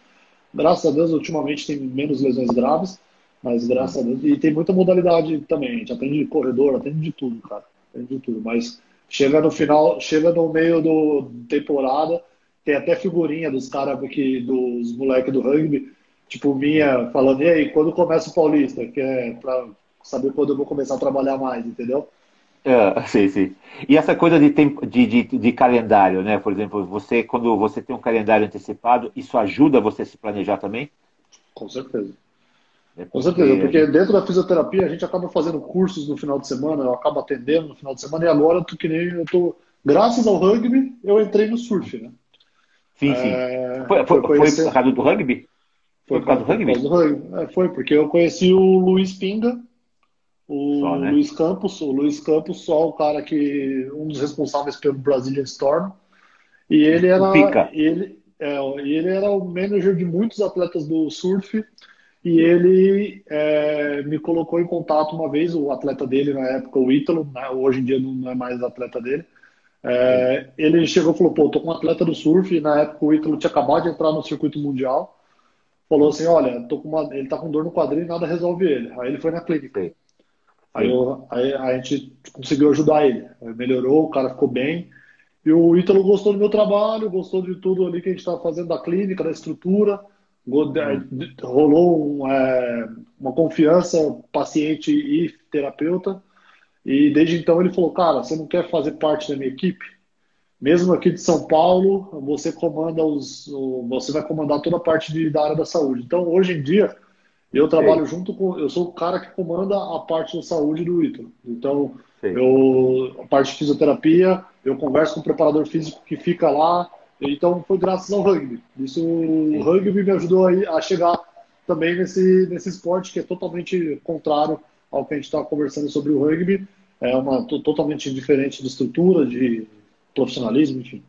Graças a Deus, ultimamente tem menos lesões graves, mas graças a Deus. E tem muita modalidade também. A gente atende de corredor, atende de tudo, cara. Atende de tudo. Mas chega no final, chega no meio do temporada, tem até figurinha dos caras dos moleques do rugby, tipo minha, falando, e aí, quando começa o Paulista? Que é pra saber quando eu vou começar a trabalhar mais, entendeu? É, sim, sim. E essa coisa de, tempo, de, de, de, calendário, né? Por exemplo, você quando você tem um calendário antecipado, isso ajuda você a se planejar também? Com certeza. É Com certeza, porque dentro da fisioterapia a gente acaba fazendo cursos no final de semana, eu acabo atendendo no final de semana, e agora eu tô que nem eu tô. Graças ao rugby, eu entrei no surf, né? Sim, sim. É, foi, foi, foi, por causa do rugby? Foi por causa do rugby? Por causa do rugby. É, foi, porque eu conheci o Luiz Pinga, o só, né? Luiz Campos, o Luiz Campos, só o cara que. um dos responsáveis pelo Brazilian Storm. E ele era. Ele, é, ele era o manager de muitos atletas do surf. E ele é, me colocou em contato uma vez, o atleta dele na época, o Ítalo, né, hoje em dia não é mais atleta dele. É, ele chegou e falou: pô, tô com um atleta do surf. E na época o Ítalo tinha acabado de entrar no circuito mundial. Falou assim: olha, tô com uma, ele tá com dor no quadril e nada resolve ele. Aí ele foi na clínica. Aí, eu, aí a gente conseguiu ajudar ele. Melhorou, o cara ficou bem. E o Ítalo gostou do meu trabalho, gostou de tudo ali que a gente estava fazendo da clínica, da estrutura. Rolou um, é, uma confiança paciente e terapeuta. E desde então ele falou: Cara, você não quer fazer parte da minha equipe? Mesmo aqui de São Paulo, você comanda os, você vai comandar toda a parte de, da área da saúde. Então, hoje em dia, eu trabalho junto com. Eu sou o cara que comanda a parte da saúde do Ítalo. Então, eu, a parte de fisioterapia, eu converso com o preparador físico que fica lá. Então, foi graças ao rugby. Isso, o rugby me ajudou a, a chegar também nesse, nesse esporte que é totalmente contrário ao que a gente está conversando sobre o rugby. É uma totalmente diferente de estrutura, de profissionalismo, enfim.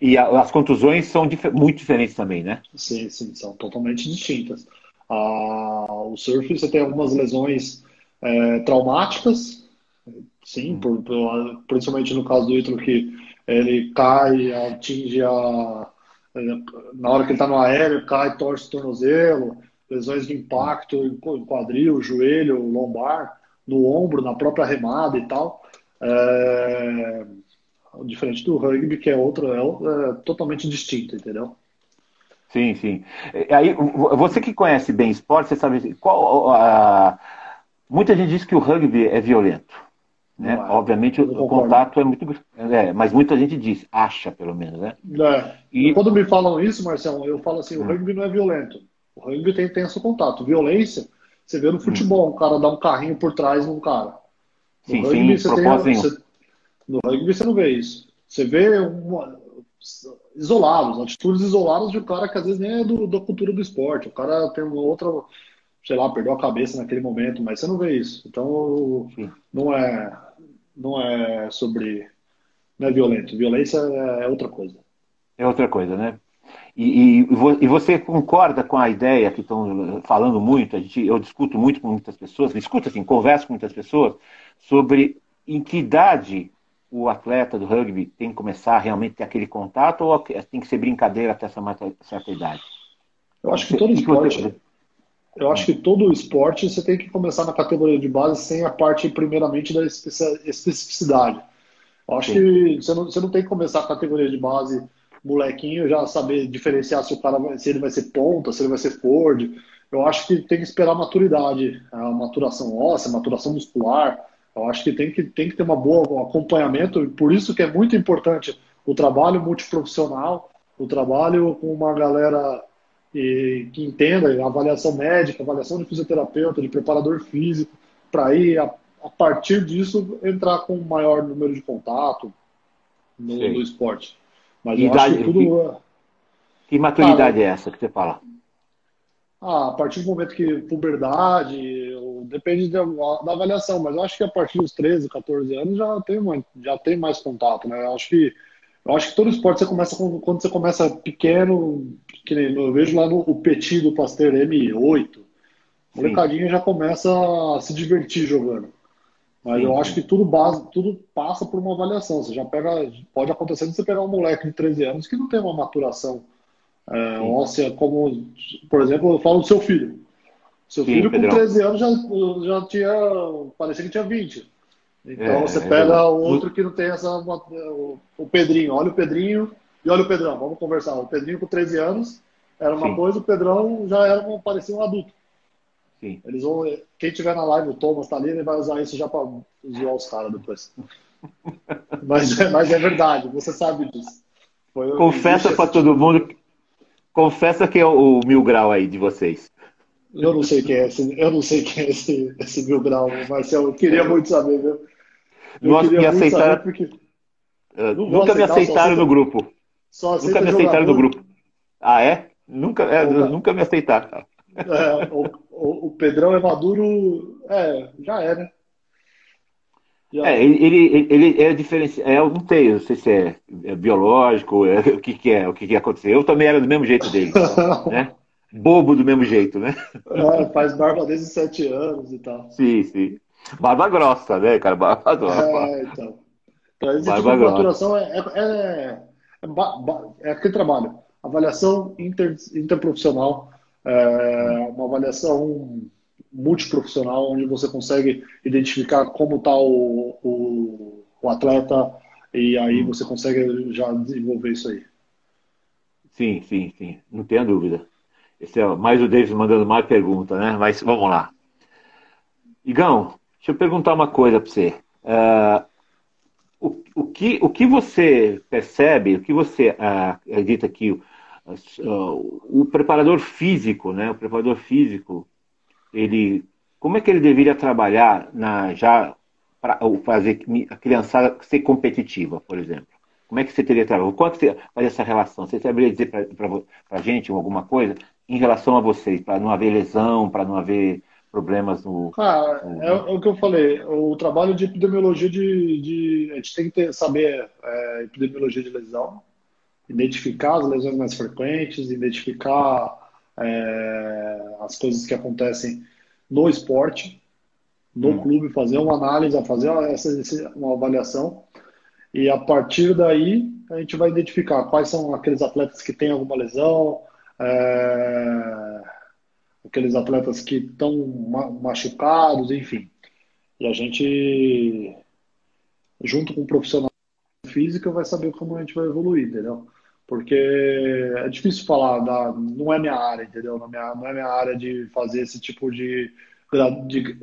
E as contusões são dif muito diferentes também, né? Sim, sim, são totalmente distintas. Ah, o surf, você tem algumas lesões é, traumáticas, sim, hum. por, por, principalmente no caso do Ítalo, que ele cai, atinge a. Na hora que ele está no aéreo, cai, torce o tornozelo, lesões de impacto em quadril, joelho, lombar, no ombro, na própria remada e tal. É, diferente do rugby, que é outro, é, é totalmente distinto, entendeu? Sim, sim. Aí, você que conhece bem esporte, você sabe qual. A... Muita gente diz que o rugby é violento. Né? É. Obviamente o, o contato é muito. É, mas muita gente diz, acha pelo menos, né? É. E... Quando me falam isso, Marcelo, eu falo assim: o hum. rugby não é violento. O rugby tem intenso contato. Violência, você vê no futebol, hum. um cara dá um carrinho por trás num cara. No sim, rugby, sim, você tem, você... No rugby você não vê isso. Você vê uma isolados, atitudes isoladas de um cara que às vezes nem é do, da cultura do esporte. O cara tem uma outra, sei lá, perdeu a cabeça naquele momento, mas você não vê isso. Então, não é, não é sobre. Não é violento. Violência é, é outra coisa. É outra coisa, né? E, e, e, você concorda com a ideia que estão falando muito? A gente, eu discuto muito com muitas pessoas, discuto assim, converso com muitas pessoas sobre em que idade o atleta do rugby tem que começar a realmente ter aquele contato ou tem que ser brincadeira até essa certa idade? Eu acho que todo esporte. Eu acho que todo esporte você tem que começar na categoria de base sem a parte, primeiramente, da especificidade. Eu acho Sim. que você não, você não tem que começar a categoria de base molequinho já saber diferenciar se o cara vai, se ele vai ser ponta, se ele vai ser forward. Eu acho que tem que esperar a maturidade, a maturação óssea, a maturação muscular. Eu acho que tem que, tem que ter uma boa um acompanhamento, e por isso que é muito importante o trabalho multiprofissional, o trabalho com uma galera e, que entenda avaliação médica, avaliação de fisioterapeuta, de preparador físico, para aí, a, a, partir disso, entrar com um maior número de contato no, no esporte. Mas eu acho que tudo. Que, que maturidade Cara, é essa que você fala? Ah, a partir do momento que puberdade, depende da, da, avaliação, mas eu acho que a partir dos 13, 14 anos já tem, uma, já tem mais contato, né? Eu acho que eu acho que todo esporte você começa com, quando você começa pequeno, que nem eu vejo lá no o Petit do Pasteur M8, o molecadinho já começa a se divertir jogando. Mas sim, eu acho que tudo base, tudo passa por uma avaliação. Você já pega, pode acontecer de você pegar um moleque de 13 anos que não tem uma maturação é, óssea como, por exemplo, eu falo do seu filho. Seu Sim, filho Pedrão. com 13 anos já, já tinha. Parecia que tinha 20. Então é, você pega é, outro que não tem essa. O, o Pedrinho, olha o Pedrinho e olha o Pedrão, vamos conversar. O Pedrinho com 13 anos era uma Sim. coisa, o Pedrão já era parecia um adulto. Sim. Eles vão, quem tiver na live, o Thomas tá ali, ele vai usar isso já para zoar os caras depois. mas, mas é verdade, você sabe disso. Foi, Confessa para todo mundo. Confessa que é o, o mil grau aí de vocês. Eu não sei quem é esse, eu não sei quem é esse, esse mil grau, Marcelo. Eu queria muito saber, viu? Eu Nós me aceitaram porque. Uh, nunca me aceitaram no grupo. Nunca me aceitaram no grupo. Ah, é? Nunca, é, nunca me aceitaram. É, o, o, o, Pedrão é maduro, é, já é, né? Já... É, ele, ele, ele é diferenciado, é algum tem, não sei se é, é biológico, é, o que, que é, o que, que aconteceu. Eu também era do mesmo jeito dele, né? Bobo do mesmo jeito, né? É, faz barba desde sete anos e tal. Sim, sim. Barba grossa, né, cara? Barba grossa. É, então. Então, esse barba tipo de maturação é, é, é, é, aquele trabalho. Avaliação inter, interprofissional, é, uma avaliação multiprofissional, onde você consegue identificar como está o, o, o, atleta e aí você consegue já desenvolver isso aí. Sim, sim, sim. Não tenha dúvida. Esse é mais o Davis mandando mais pergunta, né? Mas vamos lá. Igão, deixa eu perguntar uma coisa para você. Uh, o, o, que, o que você percebe, o que você uh, acredita que uh, o preparador físico, né? O preparador físico, ele, como é que ele deveria trabalhar na já para fazer a criançada ser competitiva, por exemplo? Como é que você teria trabalhado? Quanto você faz essa relação? Você saberia dizer para a gente alguma coisa em relação a vocês, para não haver lesão, para não haver problemas no. No... É, é, o que eu falei. O trabalho de epidemiologia de. de a gente tem que ter, saber é, epidemiologia de lesão, identificar as lesões mais frequentes, identificar é, as coisas que acontecem no esporte, no hum. clube, fazer uma análise, fazer essa, uma avaliação. E a partir daí, a gente vai identificar quais são aqueles atletas que têm alguma lesão, é, aqueles atletas que estão machucados, enfim. E a gente, junto com o profissional de física, vai saber como a gente vai evoluir, entendeu? Porque é difícil falar, da, não é minha área, entendeu? Não é minha, não é minha área de fazer esse tipo de, de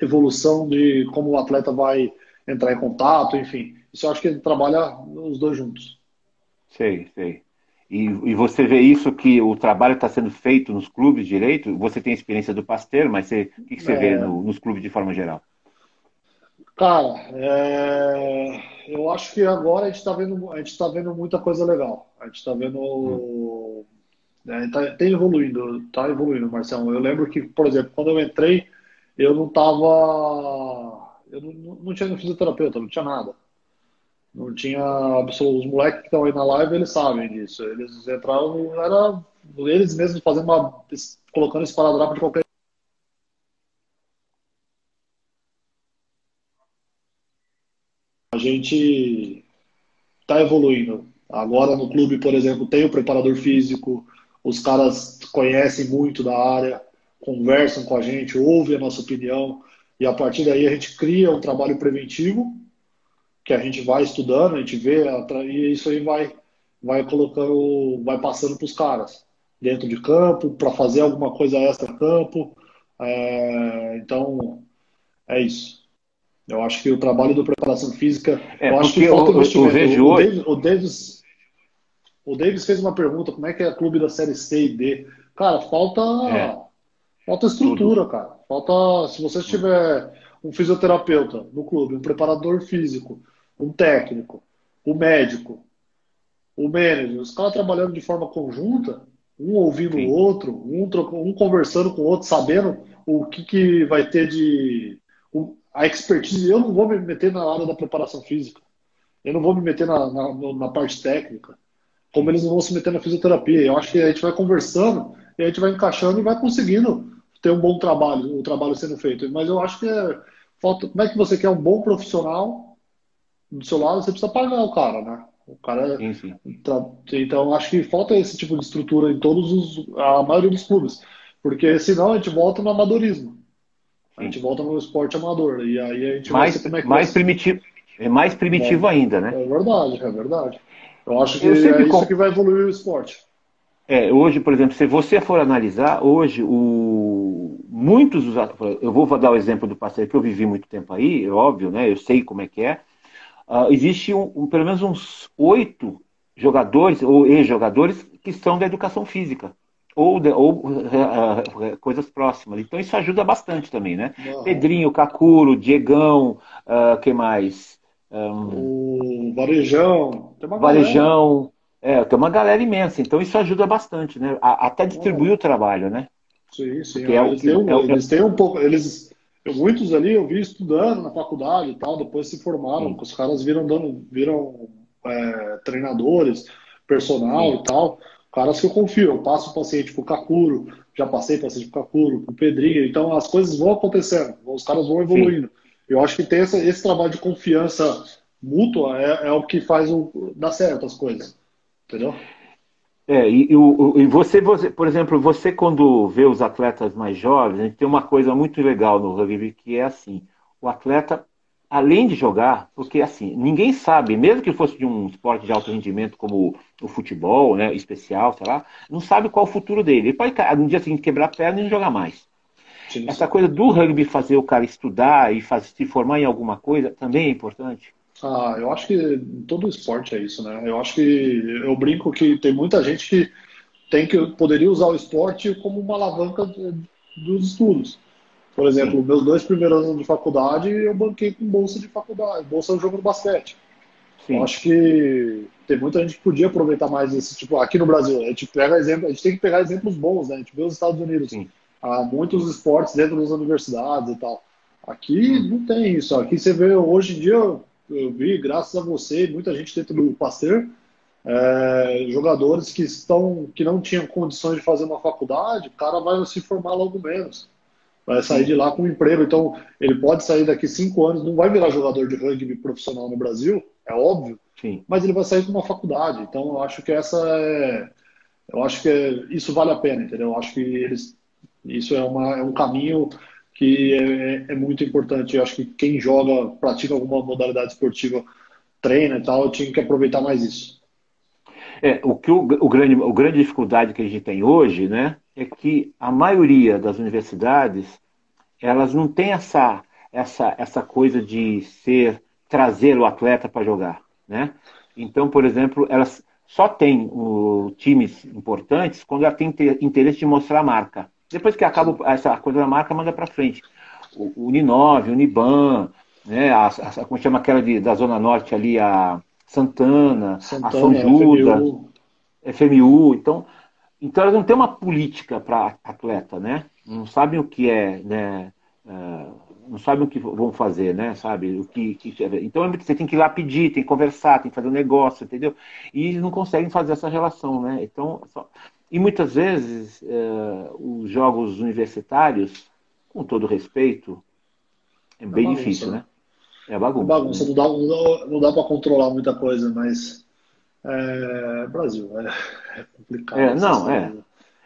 evolução de como o atleta vai entrar em contato, enfim. Isso eu acho que trabalha os dois juntos. Sei, sei. E, e, você vê isso que o trabalho está sendo feito nos clubes direito? Você tem experiência do Pasteur, mas você, o que, que você é... vê no, nos clubes de forma geral? Cara, é... eu acho que agora a gente está vendo, a gente tá vendo muita coisa legal. A gente está vendo. Hum. É, tá, tá, evoluindo, tá evoluindo, Marcelo. Eu lembro que, por exemplo, quando eu entrei, eu não tava. Eu não, não tinha fisioterapeuta, não tinha nada. Não tinha. Os moleques que estão aí na live, eles sabem disso. Eles entraram, era eles mesmos fazendo uma. colocando esparadrapo de qualquer. A gente está evoluindo. Agora no clube, por exemplo, tem o preparador físico, os caras conhecem muito da área, conversam com a gente, ouvem a nossa opinião, e a partir daí a gente cria um trabalho preventivo que a gente vai estudando, a gente vê, e isso aí vai, vai colocando, vai passando para os caras dentro de campo, para fazer alguma coisa extra campo. É, então, é isso. Eu acho que o trabalho da preparação física. É, eu acho que falta eu, investimento. Eu, o, Davis, o, Davis, o Davis fez uma pergunta: como é que é clube da série C e D? Cara, falta. É. Falta estrutura, Tudo. cara. Falta. Se você tiver um fisioterapeuta no clube, um preparador físico, um técnico, o um médico, o manager, os caras trabalhando de forma conjunta, um ouvindo Sim. o outro, um, um conversando com o outro, sabendo o que, que vai ter de. a expertise. Eu não vou me meter na área da preparação física. Eu não vou me meter na, na, na parte técnica. Como eles não vão se meter na fisioterapia. Eu acho que a gente vai conversando e a gente vai encaixando e vai conseguindo ter um bom trabalho, o trabalho sendo feito. Mas eu acho que é, falta. Como é que você quer um bom profissional do seu lado, você precisa pagar o cara, né? O cara. Sim. Tá, então, acho que falta esse tipo de estrutura em todos os. a maioria dos clubes. Porque senão a gente volta no amadorismo. A gente volta no esporte amador. E aí a gente mais, vai como é que mais primitivo É mais primitivo é, ainda, né? É verdade, é verdade. Eu acho que Eu é isso que vai evoluir o esporte. É, hoje, por exemplo, se você for analisar, hoje o muitos dos eu vou dar o exemplo do parceiro que eu vivi muito tempo aí, é óbvio, né? Eu sei como é que é. Uh, existe um, um, pelo menos uns oito jogadores ou ex-jogadores que são da educação física ou, de, ou uh, coisas próximas. Então isso ajuda bastante também, né? Uhum. Pedrinho, Cacuro, Diegão, uh, que mais? Um, o Varejão. Varejão. É, tem uma galera imensa, então isso ajuda bastante, né? A, até distribuir o trabalho, né? Sim, sim. É eles, têm um, é eles têm um pouco. Eles, eu, muitos ali eu vi estudando na faculdade e tal, depois se formaram, sim. os caras viram dando, viram é, treinadores, personal sim. e tal. Caras que eu confio, eu passo o paciente pro Kakuro, já passei paciente pro Kakuro, pro Pedrinho, então as coisas vão acontecendo, os caras vão evoluindo. Sim. Eu acho que ter essa, esse trabalho de confiança mútua é, é o que faz o, dar certo as coisas. Entendeu? É, e, e, e você, você, por exemplo, você quando vê os atletas mais jovens, a gente tem uma coisa muito legal no rugby que é assim, o atleta, além de jogar, porque assim, ninguém sabe, mesmo que fosse de um esporte de alto rendimento como o futebol, né, especial, sei lá, não sabe qual é o futuro dele. Ele pode no dia seguinte quebrar a perna e não jogar mais. Sim, Essa coisa do rugby fazer o cara estudar e fazer, se formar em alguma coisa também é importante. Ah, eu acho que todo esporte é isso, né? Eu acho que eu brinco que tem muita gente que tem que poderia usar o esporte como uma alavanca dos estudos. Por exemplo, Sim. meus dois primeiros anos de faculdade eu banquei com bolsa de faculdade, bolsa de jogo de basquete. Sim. Eu acho que tem muita gente que podia aproveitar mais esse tipo. Aqui no Brasil, a gente pega exemplo, a gente tem que pegar exemplos bons, né? A gente vê os Estados Unidos, Sim. há muitos esportes dentro das universidades e tal. Aqui não tem isso. Aqui você vê hoje em dia eu vi, graças a você, muita gente dentro do Pasteur, é, jogadores que estão que não tinham condições de fazer uma faculdade, o cara vai se formar logo menos. Vai sair de lá com um emprego. Então, ele pode sair daqui cinco anos, não vai virar jogador de rugby profissional no Brasil, é óbvio, Sim. mas ele vai sair com uma faculdade. Então, eu acho que essa é. Eu acho que é, isso vale a pena, entendeu? Eu acho que eles, isso é, uma, é um caminho que é, é, muito importante. Eu acho que quem joga, pratica alguma modalidade esportiva, treina e tal, tinha que aproveitar mais isso. É, o que o, o grande, o grande dificuldade que a gente tem hoje, né, é que a maioria das universidades elas não tem essa essa essa coisa de ser trazer o atleta para jogar, né? Então, por exemplo, elas só têm o, times importantes quando ela tem interesse de mostrar a marca. Depois que acaba essa coisa da marca, manda para frente. O, Uninove, o Uniban, né, a, a, como chama aquela de, da Zona Norte ali, a Santana, Santana a São Judas, FMU. FMU. Então, então elas não têm uma política para atleta, né? Não sabem o que é, né? Uh, não sabem o que vão fazer, né? Sabe? O que, que, então você tem que ir lá pedir, tem que conversar, tem que fazer um negócio, entendeu? E eles não conseguem fazer essa relação, né? Então, só... E muitas vezes uh, os jogos universitários, com todo respeito, é bem é difícil, né? É bagunça. É bagunça, não dá, não dá, dá para controlar muita coisa, mas é, Brasil, é, é complicado. É, não, é.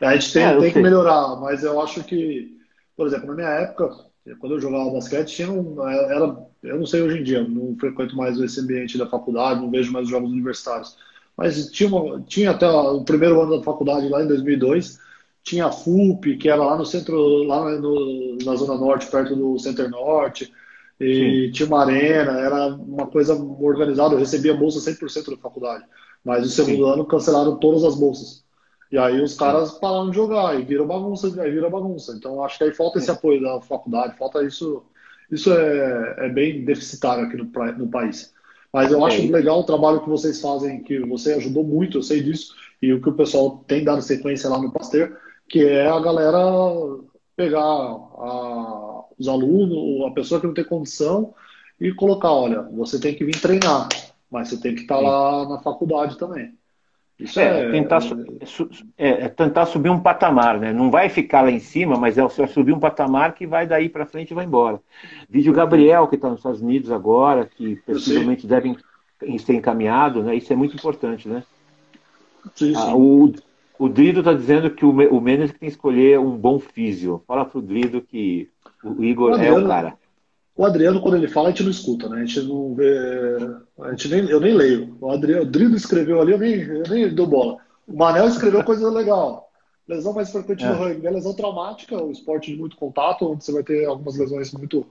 A gente tem, é, tem que melhorar, mas eu acho que, por exemplo, na minha época, quando eu jogava basquete, tinha um, era, eu não sei hoje em dia, não frequento mais esse ambiente da faculdade, não vejo mais os jogos universitários mas tinha, uma, tinha até o primeiro ano da faculdade, lá em 2002, tinha a FUP, que era lá no centro, lá no, na Zona Norte, perto do Center Norte, e Sim. tinha uma arena, era uma coisa organizada, eu recebia bolsa 100% da faculdade, mas no segundo Sim. ano cancelaram todas as bolsas. E aí os caras Sim. pararam de jogar, e viram bagunça, aí vira bagunça. Então acho que aí falta esse apoio da faculdade, falta isso, isso é, é bem deficitário aqui no, no país. Mas eu acho legal o trabalho que vocês fazem, que você ajudou muito, eu sei disso, e o que o pessoal tem dado sequência lá no Pasteur, que é a galera pegar a, os alunos, a pessoa que não tem condição, e colocar, olha, você tem que vir treinar, mas você tem que estar lá na faculdade também. Isso é, é, tentar, é, é, tentar subir um patamar, né? Não vai ficar lá em cima, mas é subir um patamar que vai daí para frente e vai embora. Vídeo Gabriel, que está nos Estados Unidos agora, que possivelmente devem ser encaminhado, né? Isso é muito importante, né? Sim, sim. Ah, o, o Drido está dizendo que o, o Menes tem que escolher um bom físio. Fala pro Drido que o Igor Adriano, é o cara. O Adriano, quando ele fala, a gente não escuta, né? A gente não vê. A gente nem, eu nem leio. O Adriano, o Drido escreveu ali, eu nem, eu nem dou bola. O Manel escreveu coisa legal. Lesão mais frequente é. no rugby é lesão traumática, o esporte de muito contato, onde você vai ter algumas lesões muito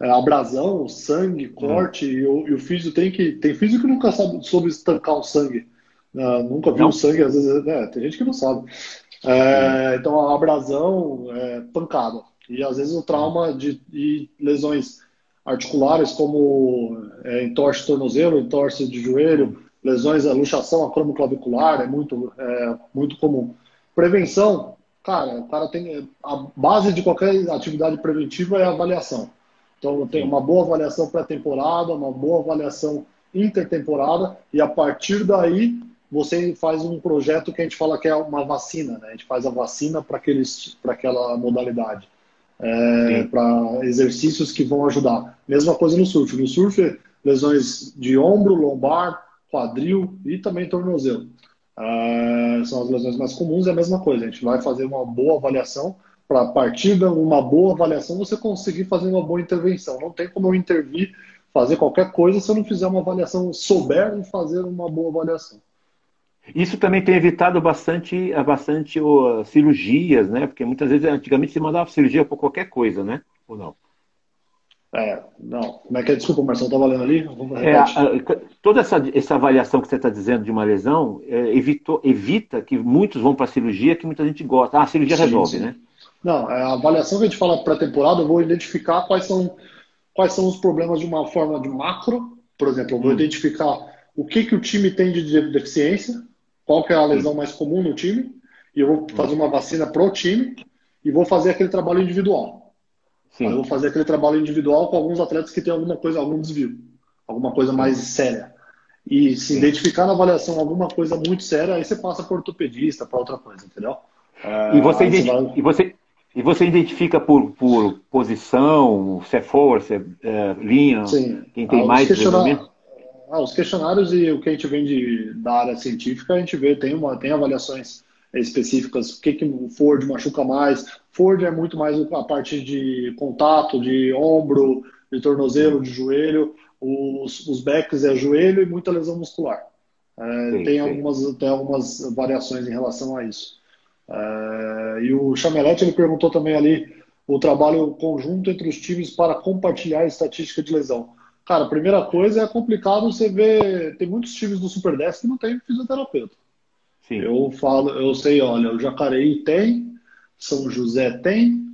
é, abrasão, sangue, corte, uhum. e, o, e o físico tem que. Tem físico que nunca sabe sobre estancar o sangue. Uh, nunca viu o sangue, às vezes. É, tem gente que não sabe. É, uhum. Então a abrasão é pancada. E às vezes o trauma de, de lesões articulares, como é, entorse de tornozelo, entorse de joelho, lesões, a luxação acromoclavicular é muito, é, muito comum. Prevenção, cara, cara tem a base de qualquer atividade preventiva é a avaliação. Então tem uma boa avaliação pré-temporada, uma boa avaliação intertemporada e a partir daí você faz um projeto que a gente fala que é uma vacina, né? A gente faz a vacina para aquela modalidade, é, para exercícios que vão ajudar. Mesma coisa no surf. No surf, lesões de ombro, lombar, quadril e também tornozelo. É, são as lesões mais comuns. É a mesma coisa. A gente vai fazer uma boa avaliação para a partir de uma boa avaliação você conseguir fazer uma boa intervenção. Não tem como eu intervir, fazer qualquer coisa se eu não fizer uma avaliação, souber fazer uma boa avaliação. Isso também tem evitado bastante, bastante oh, cirurgias, né? Porque muitas vezes, antigamente, se mandava cirurgia por qualquer coisa, né? Ou não? É, não. Como é que é? Desculpa, Marcelo, estava lendo ali? É, a, toda essa, essa avaliação que você está dizendo de uma lesão é, evitou, evita que muitos vão para a cirurgia que muita gente gosta. Ah, a cirurgia sim, resolve, sim. né? Não, é, a avaliação que a gente fala pré-temporada, eu vou identificar quais são, quais são os problemas de uma forma de macro. Por exemplo, eu vou hum. identificar o que, que o time tem de deficiência, qual que é a lesão mais comum no time, e eu vou fazer uma vacina pro time e vou fazer aquele trabalho individual. Sim. Eu vou fazer aquele trabalho individual com alguns atletas que têm alguma coisa, algum desvio, alguma coisa mais séria. E se Sim. identificar na avaliação alguma coisa muito séria, aí você passa para ortopedista, para outra coisa, entendeu? e, você é, vai... e, você, e você identifica por, por posição, se é forward, se é, é linha, Sim. quem tem ah, mais questionar... Ah, os questionários e o que a gente vem de, da área científica, a gente vê, tem, uma, tem avaliações específicas, o que, que o Ford machuca mais. Ford é muito mais a parte de contato, de ombro, de tornozelo, de joelho. Os, os backs é joelho e muita lesão muscular. É, sim, tem, sim. Algumas, tem algumas variações em relação a isso. É, e o Chamelete ele perguntou também ali o trabalho conjunto entre os times para compartilhar a estatística de lesão. Cara, a primeira coisa é complicado você ver. Tem muitos times do Super 10 que não tem fisioterapeuta. Sim. Eu falo, eu sei, olha, o Jacareí tem, São José tem,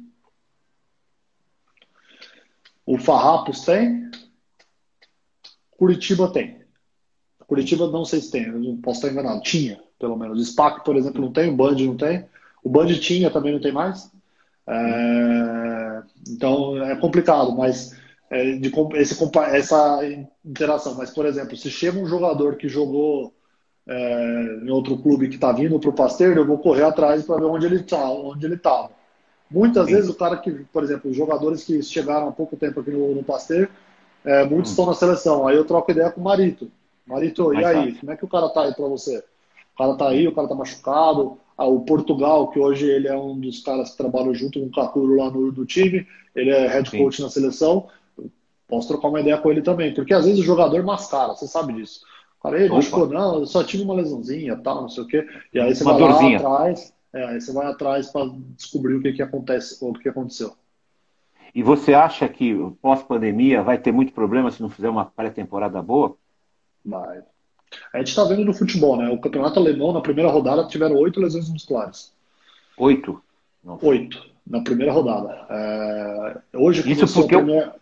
o Farrapos tem, Curitiba tem. Curitiba não sei se tem, eu posso estar enganado. Tinha, pelo menos. O SPAC, por exemplo, não tem, o Band não tem. O Band tinha, também não tem mais. É... Então é complicado, mas de esse, essa interação. Mas, por exemplo, se chega um jogador que jogou é, em outro clube que está vindo para o Pasteur, eu vou correr atrás para ver onde ele está, onde ele estava. Muitas Sim. vezes o cara que, por exemplo, os jogadores que chegaram há pouco tempo aqui no, no Pasteur, é, muitos hum. estão na seleção. Aí eu troco ideia com o Marito. Marito, e aí? Como é que o cara tá aí para você? O cara tá aí, o cara tá machucado. Ah, o Portugal, que hoje ele é um dos caras que trabalha junto com o Kakuro lá no do time, ele é head coach Sim. na seleção. Posso trocar uma ideia com ele também, porque às vezes o jogador mascara, você sabe disso. O cara, ele machucou, não, eu só tive uma lesãozinha, tal, não sei o quê. E aí você uma vai dorzinha. lá atrás, é, aí você vai atrás para descobrir o que, que acontece, ou o que aconteceu. E você acha que pós-pandemia vai ter muito problema se não fizer uma pré-temporada boa? Vai. A gente está vendo no futebol, né? O campeonato alemão, na primeira rodada, tiveram oito lesões musculares. Oito? Oito, na primeira rodada. É... Hoje, Isso porque, primeira...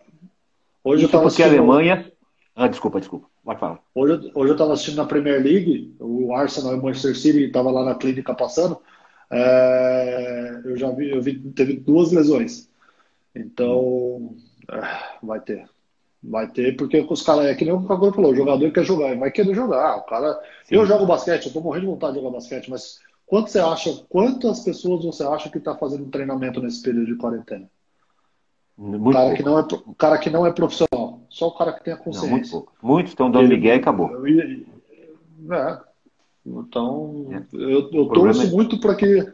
Hoje Isso eu porque assistindo... a Alemanha. Ah, desculpa, desculpa. Vai falar. Hoje, hoje eu estava assistindo na Premier League, o Arsenal e o Manchester City estava lá na clínica passando. É... eu já vi, eu vi, teve duas lesões. Então, é, vai ter. Vai ter, porque os caras, é que nem o Cagor falou, o jogador quer jogar, vai querer jogar. O cara, Sim. eu jogo basquete, eu tô morrendo de vontade de jogar basquete, mas quanto você acha, quantas pessoas você acha que está fazendo treinamento nesse período de quarentena? Muito cara pouco. que não é o cara que não é profissional, só o cara que tem a consciência. Não, muito pouco. Muitos estão dando migué e acabou. É. Então, é. eu, eu torço é... muito para que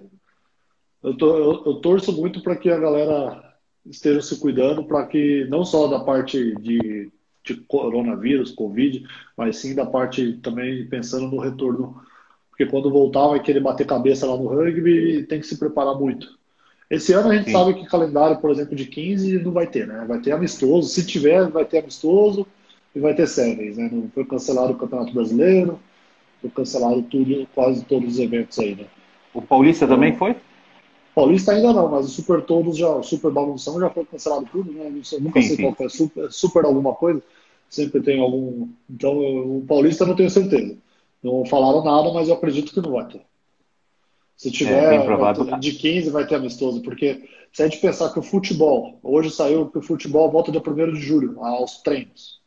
eu, tô, eu, eu torço muito para que a galera esteja se cuidando para que não só da parte de, de coronavírus, covid, mas sim da parte também pensando no retorno, porque quando voltar vai querer bater cabeça lá no rugby e tem que se preparar muito. Esse ano a gente Sim. sabe que calendário, por exemplo, de 15 não vai ter, né? Vai ter amistoso. Se tiver, vai ter amistoso e vai ter séries, né? Não foi cancelado o Campeonato Brasileiro, foi cancelado tudo, quase todos os eventos aí, né? O Paulista então, também foi? Paulista ainda não, mas o Super Todos já, o Super Bagunção já foi cancelado tudo, né? Eu nunca sim, sei sim. qual foi, super, super alguma coisa. Sempre tem algum. Então, o Paulista não tenho certeza. Não falaram nada, mas eu acredito que não vai ter. Se tiver é, de 15, vai ter amistoso, porque se a gente pensar que o futebol, hoje saiu que o futebol volta dia 1 de julho, aos treinos.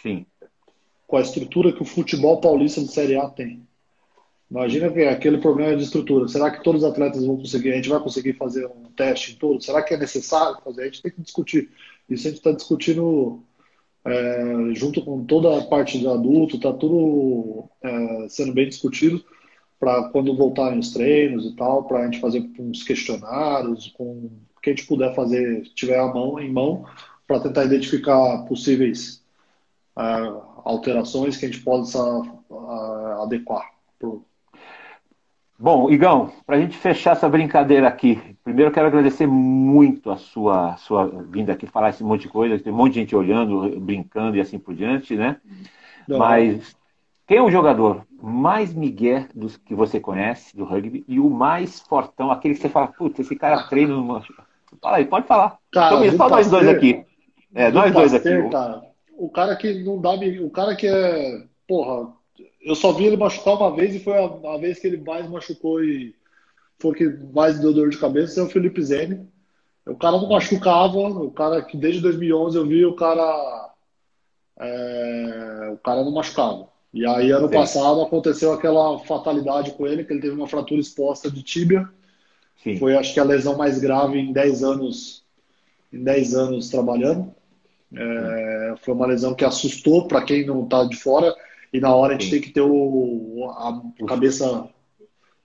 Sim. Com a estrutura que o futebol paulista de Série A tem. Imagina que é aquele problema de estrutura. Será que todos os atletas vão conseguir? A gente vai conseguir fazer um teste em todos? Será que é necessário fazer? A gente tem que discutir. Isso a gente está discutindo é, junto com toda a parte do adulto, está tudo é, sendo bem discutido para quando voltarem os treinos e tal, para a gente fazer uns questionários, com o que a gente puder fazer, tiver a mão em mão, para tentar identificar possíveis é, alterações que a gente possa é, adequar. Pro... Bom, Igão, para a gente fechar essa brincadeira aqui, primeiro quero agradecer muito a sua, sua vinda aqui falar esse monte de coisa, tem um monte de gente olhando, brincando e assim por diante, né? Não. Mas quem é o jogador mais migué dos que você conhece do rugby e o mais fortão, aquele que você fala, puta, esse cara treina numa... Fala aí, pode falar. Cara, então, só nós dois aqui. É, nós dois aqui. Cara, o cara que não dá. O cara que é. Porra, eu só vi ele machucar uma vez e foi a, a vez que ele mais machucou e foi que mais deu dor de cabeça, é o Felipe Zene. O cara não machucava, o cara que desde 2011 eu vi o cara. É, o cara não machucava. E aí, ano Sim. passado, aconteceu aquela fatalidade com ele, que ele teve uma fratura exposta de tíbia. Sim. Foi, acho que, a lesão mais grave em 10 anos, em 10 anos trabalhando. É, foi uma lesão que assustou para quem não está de fora. E na hora a gente Sim. tem que ter o, a cabeça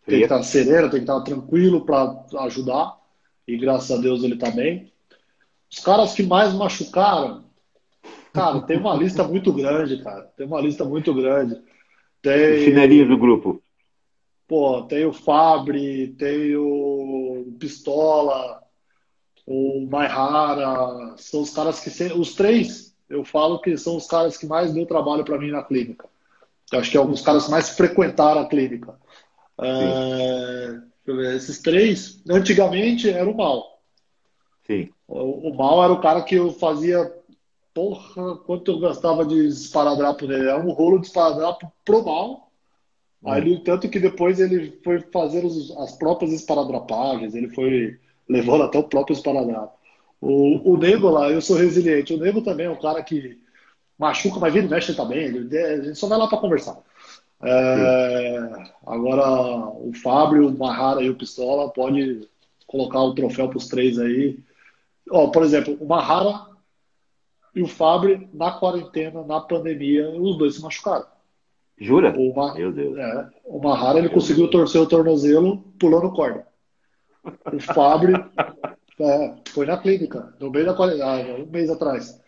tem que estar tá serena, tem que estar tá tranquilo para ajudar. E graças a Deus ele está bem. Os caras que mais machucaram, Cara, tem uma lista muito grande, cara. Tem uma lista muito grande. Tem. Chinelinho do grupo. Pô, tem o Fabri, tem o Pistola, o Maihara. São os caras que. Os três, eu falo que são os caras que mais deu trabalho para mim na clínica. Eu acho que é um dos caras que mais frequentaram a clínica. É... Esses três, antigamente era o mal. Sim. O, o mal era o cara que eu fazia porra, quanto eu gastava de esparadrapo nele. Era um rolo de esparadrapo pro mal. Hum. Aí, tanto que depois ele foi fazer os, as próprias esparadrapagens, ele foi levando até o próprio esparadrapo. O, o Nego lá, eu sou resiliente. O Nego também é um cara que machuca, mas vira e mexe também. Ele, a gente só vai lá para conversar. É, agora, o Fábio, o Mahara e o Pistola pode colocar o troféu para os três aí. Ó, por exemplo, o Mahara e o Fabre, na quarentena, na pandemia, os dois se machucaram. Jura? O Ma... Meu Deus. É, o Mahara ele Meu conseguiu Deus. torcer o tornozelo pulando corda. O Fabre é, foi na clínica, no meio da quarentena, um mês atrás.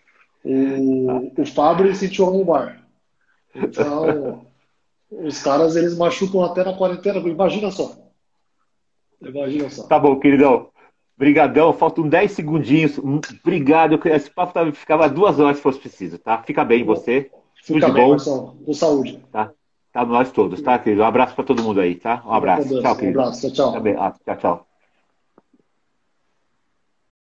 O, o Fabre sentiu a lombar. Então, os caras eles machucam até na quarentena. Imagina só. Imagina só. Tá bom, queridão. Obrigadão, faltam 10 segundinhos. Obrigado. Esse papo ficava duas horas se fosse preciso, tá? Fica bem você. Fica Tudo bem, bom. Marcelo. Com saúde. Tá? Tá nós todos, tá, querido? Um abraço para todo mundo aí, tá? Um abraço. Tchau, querido. Um abraço, tchau. Ah, tchau, tchau.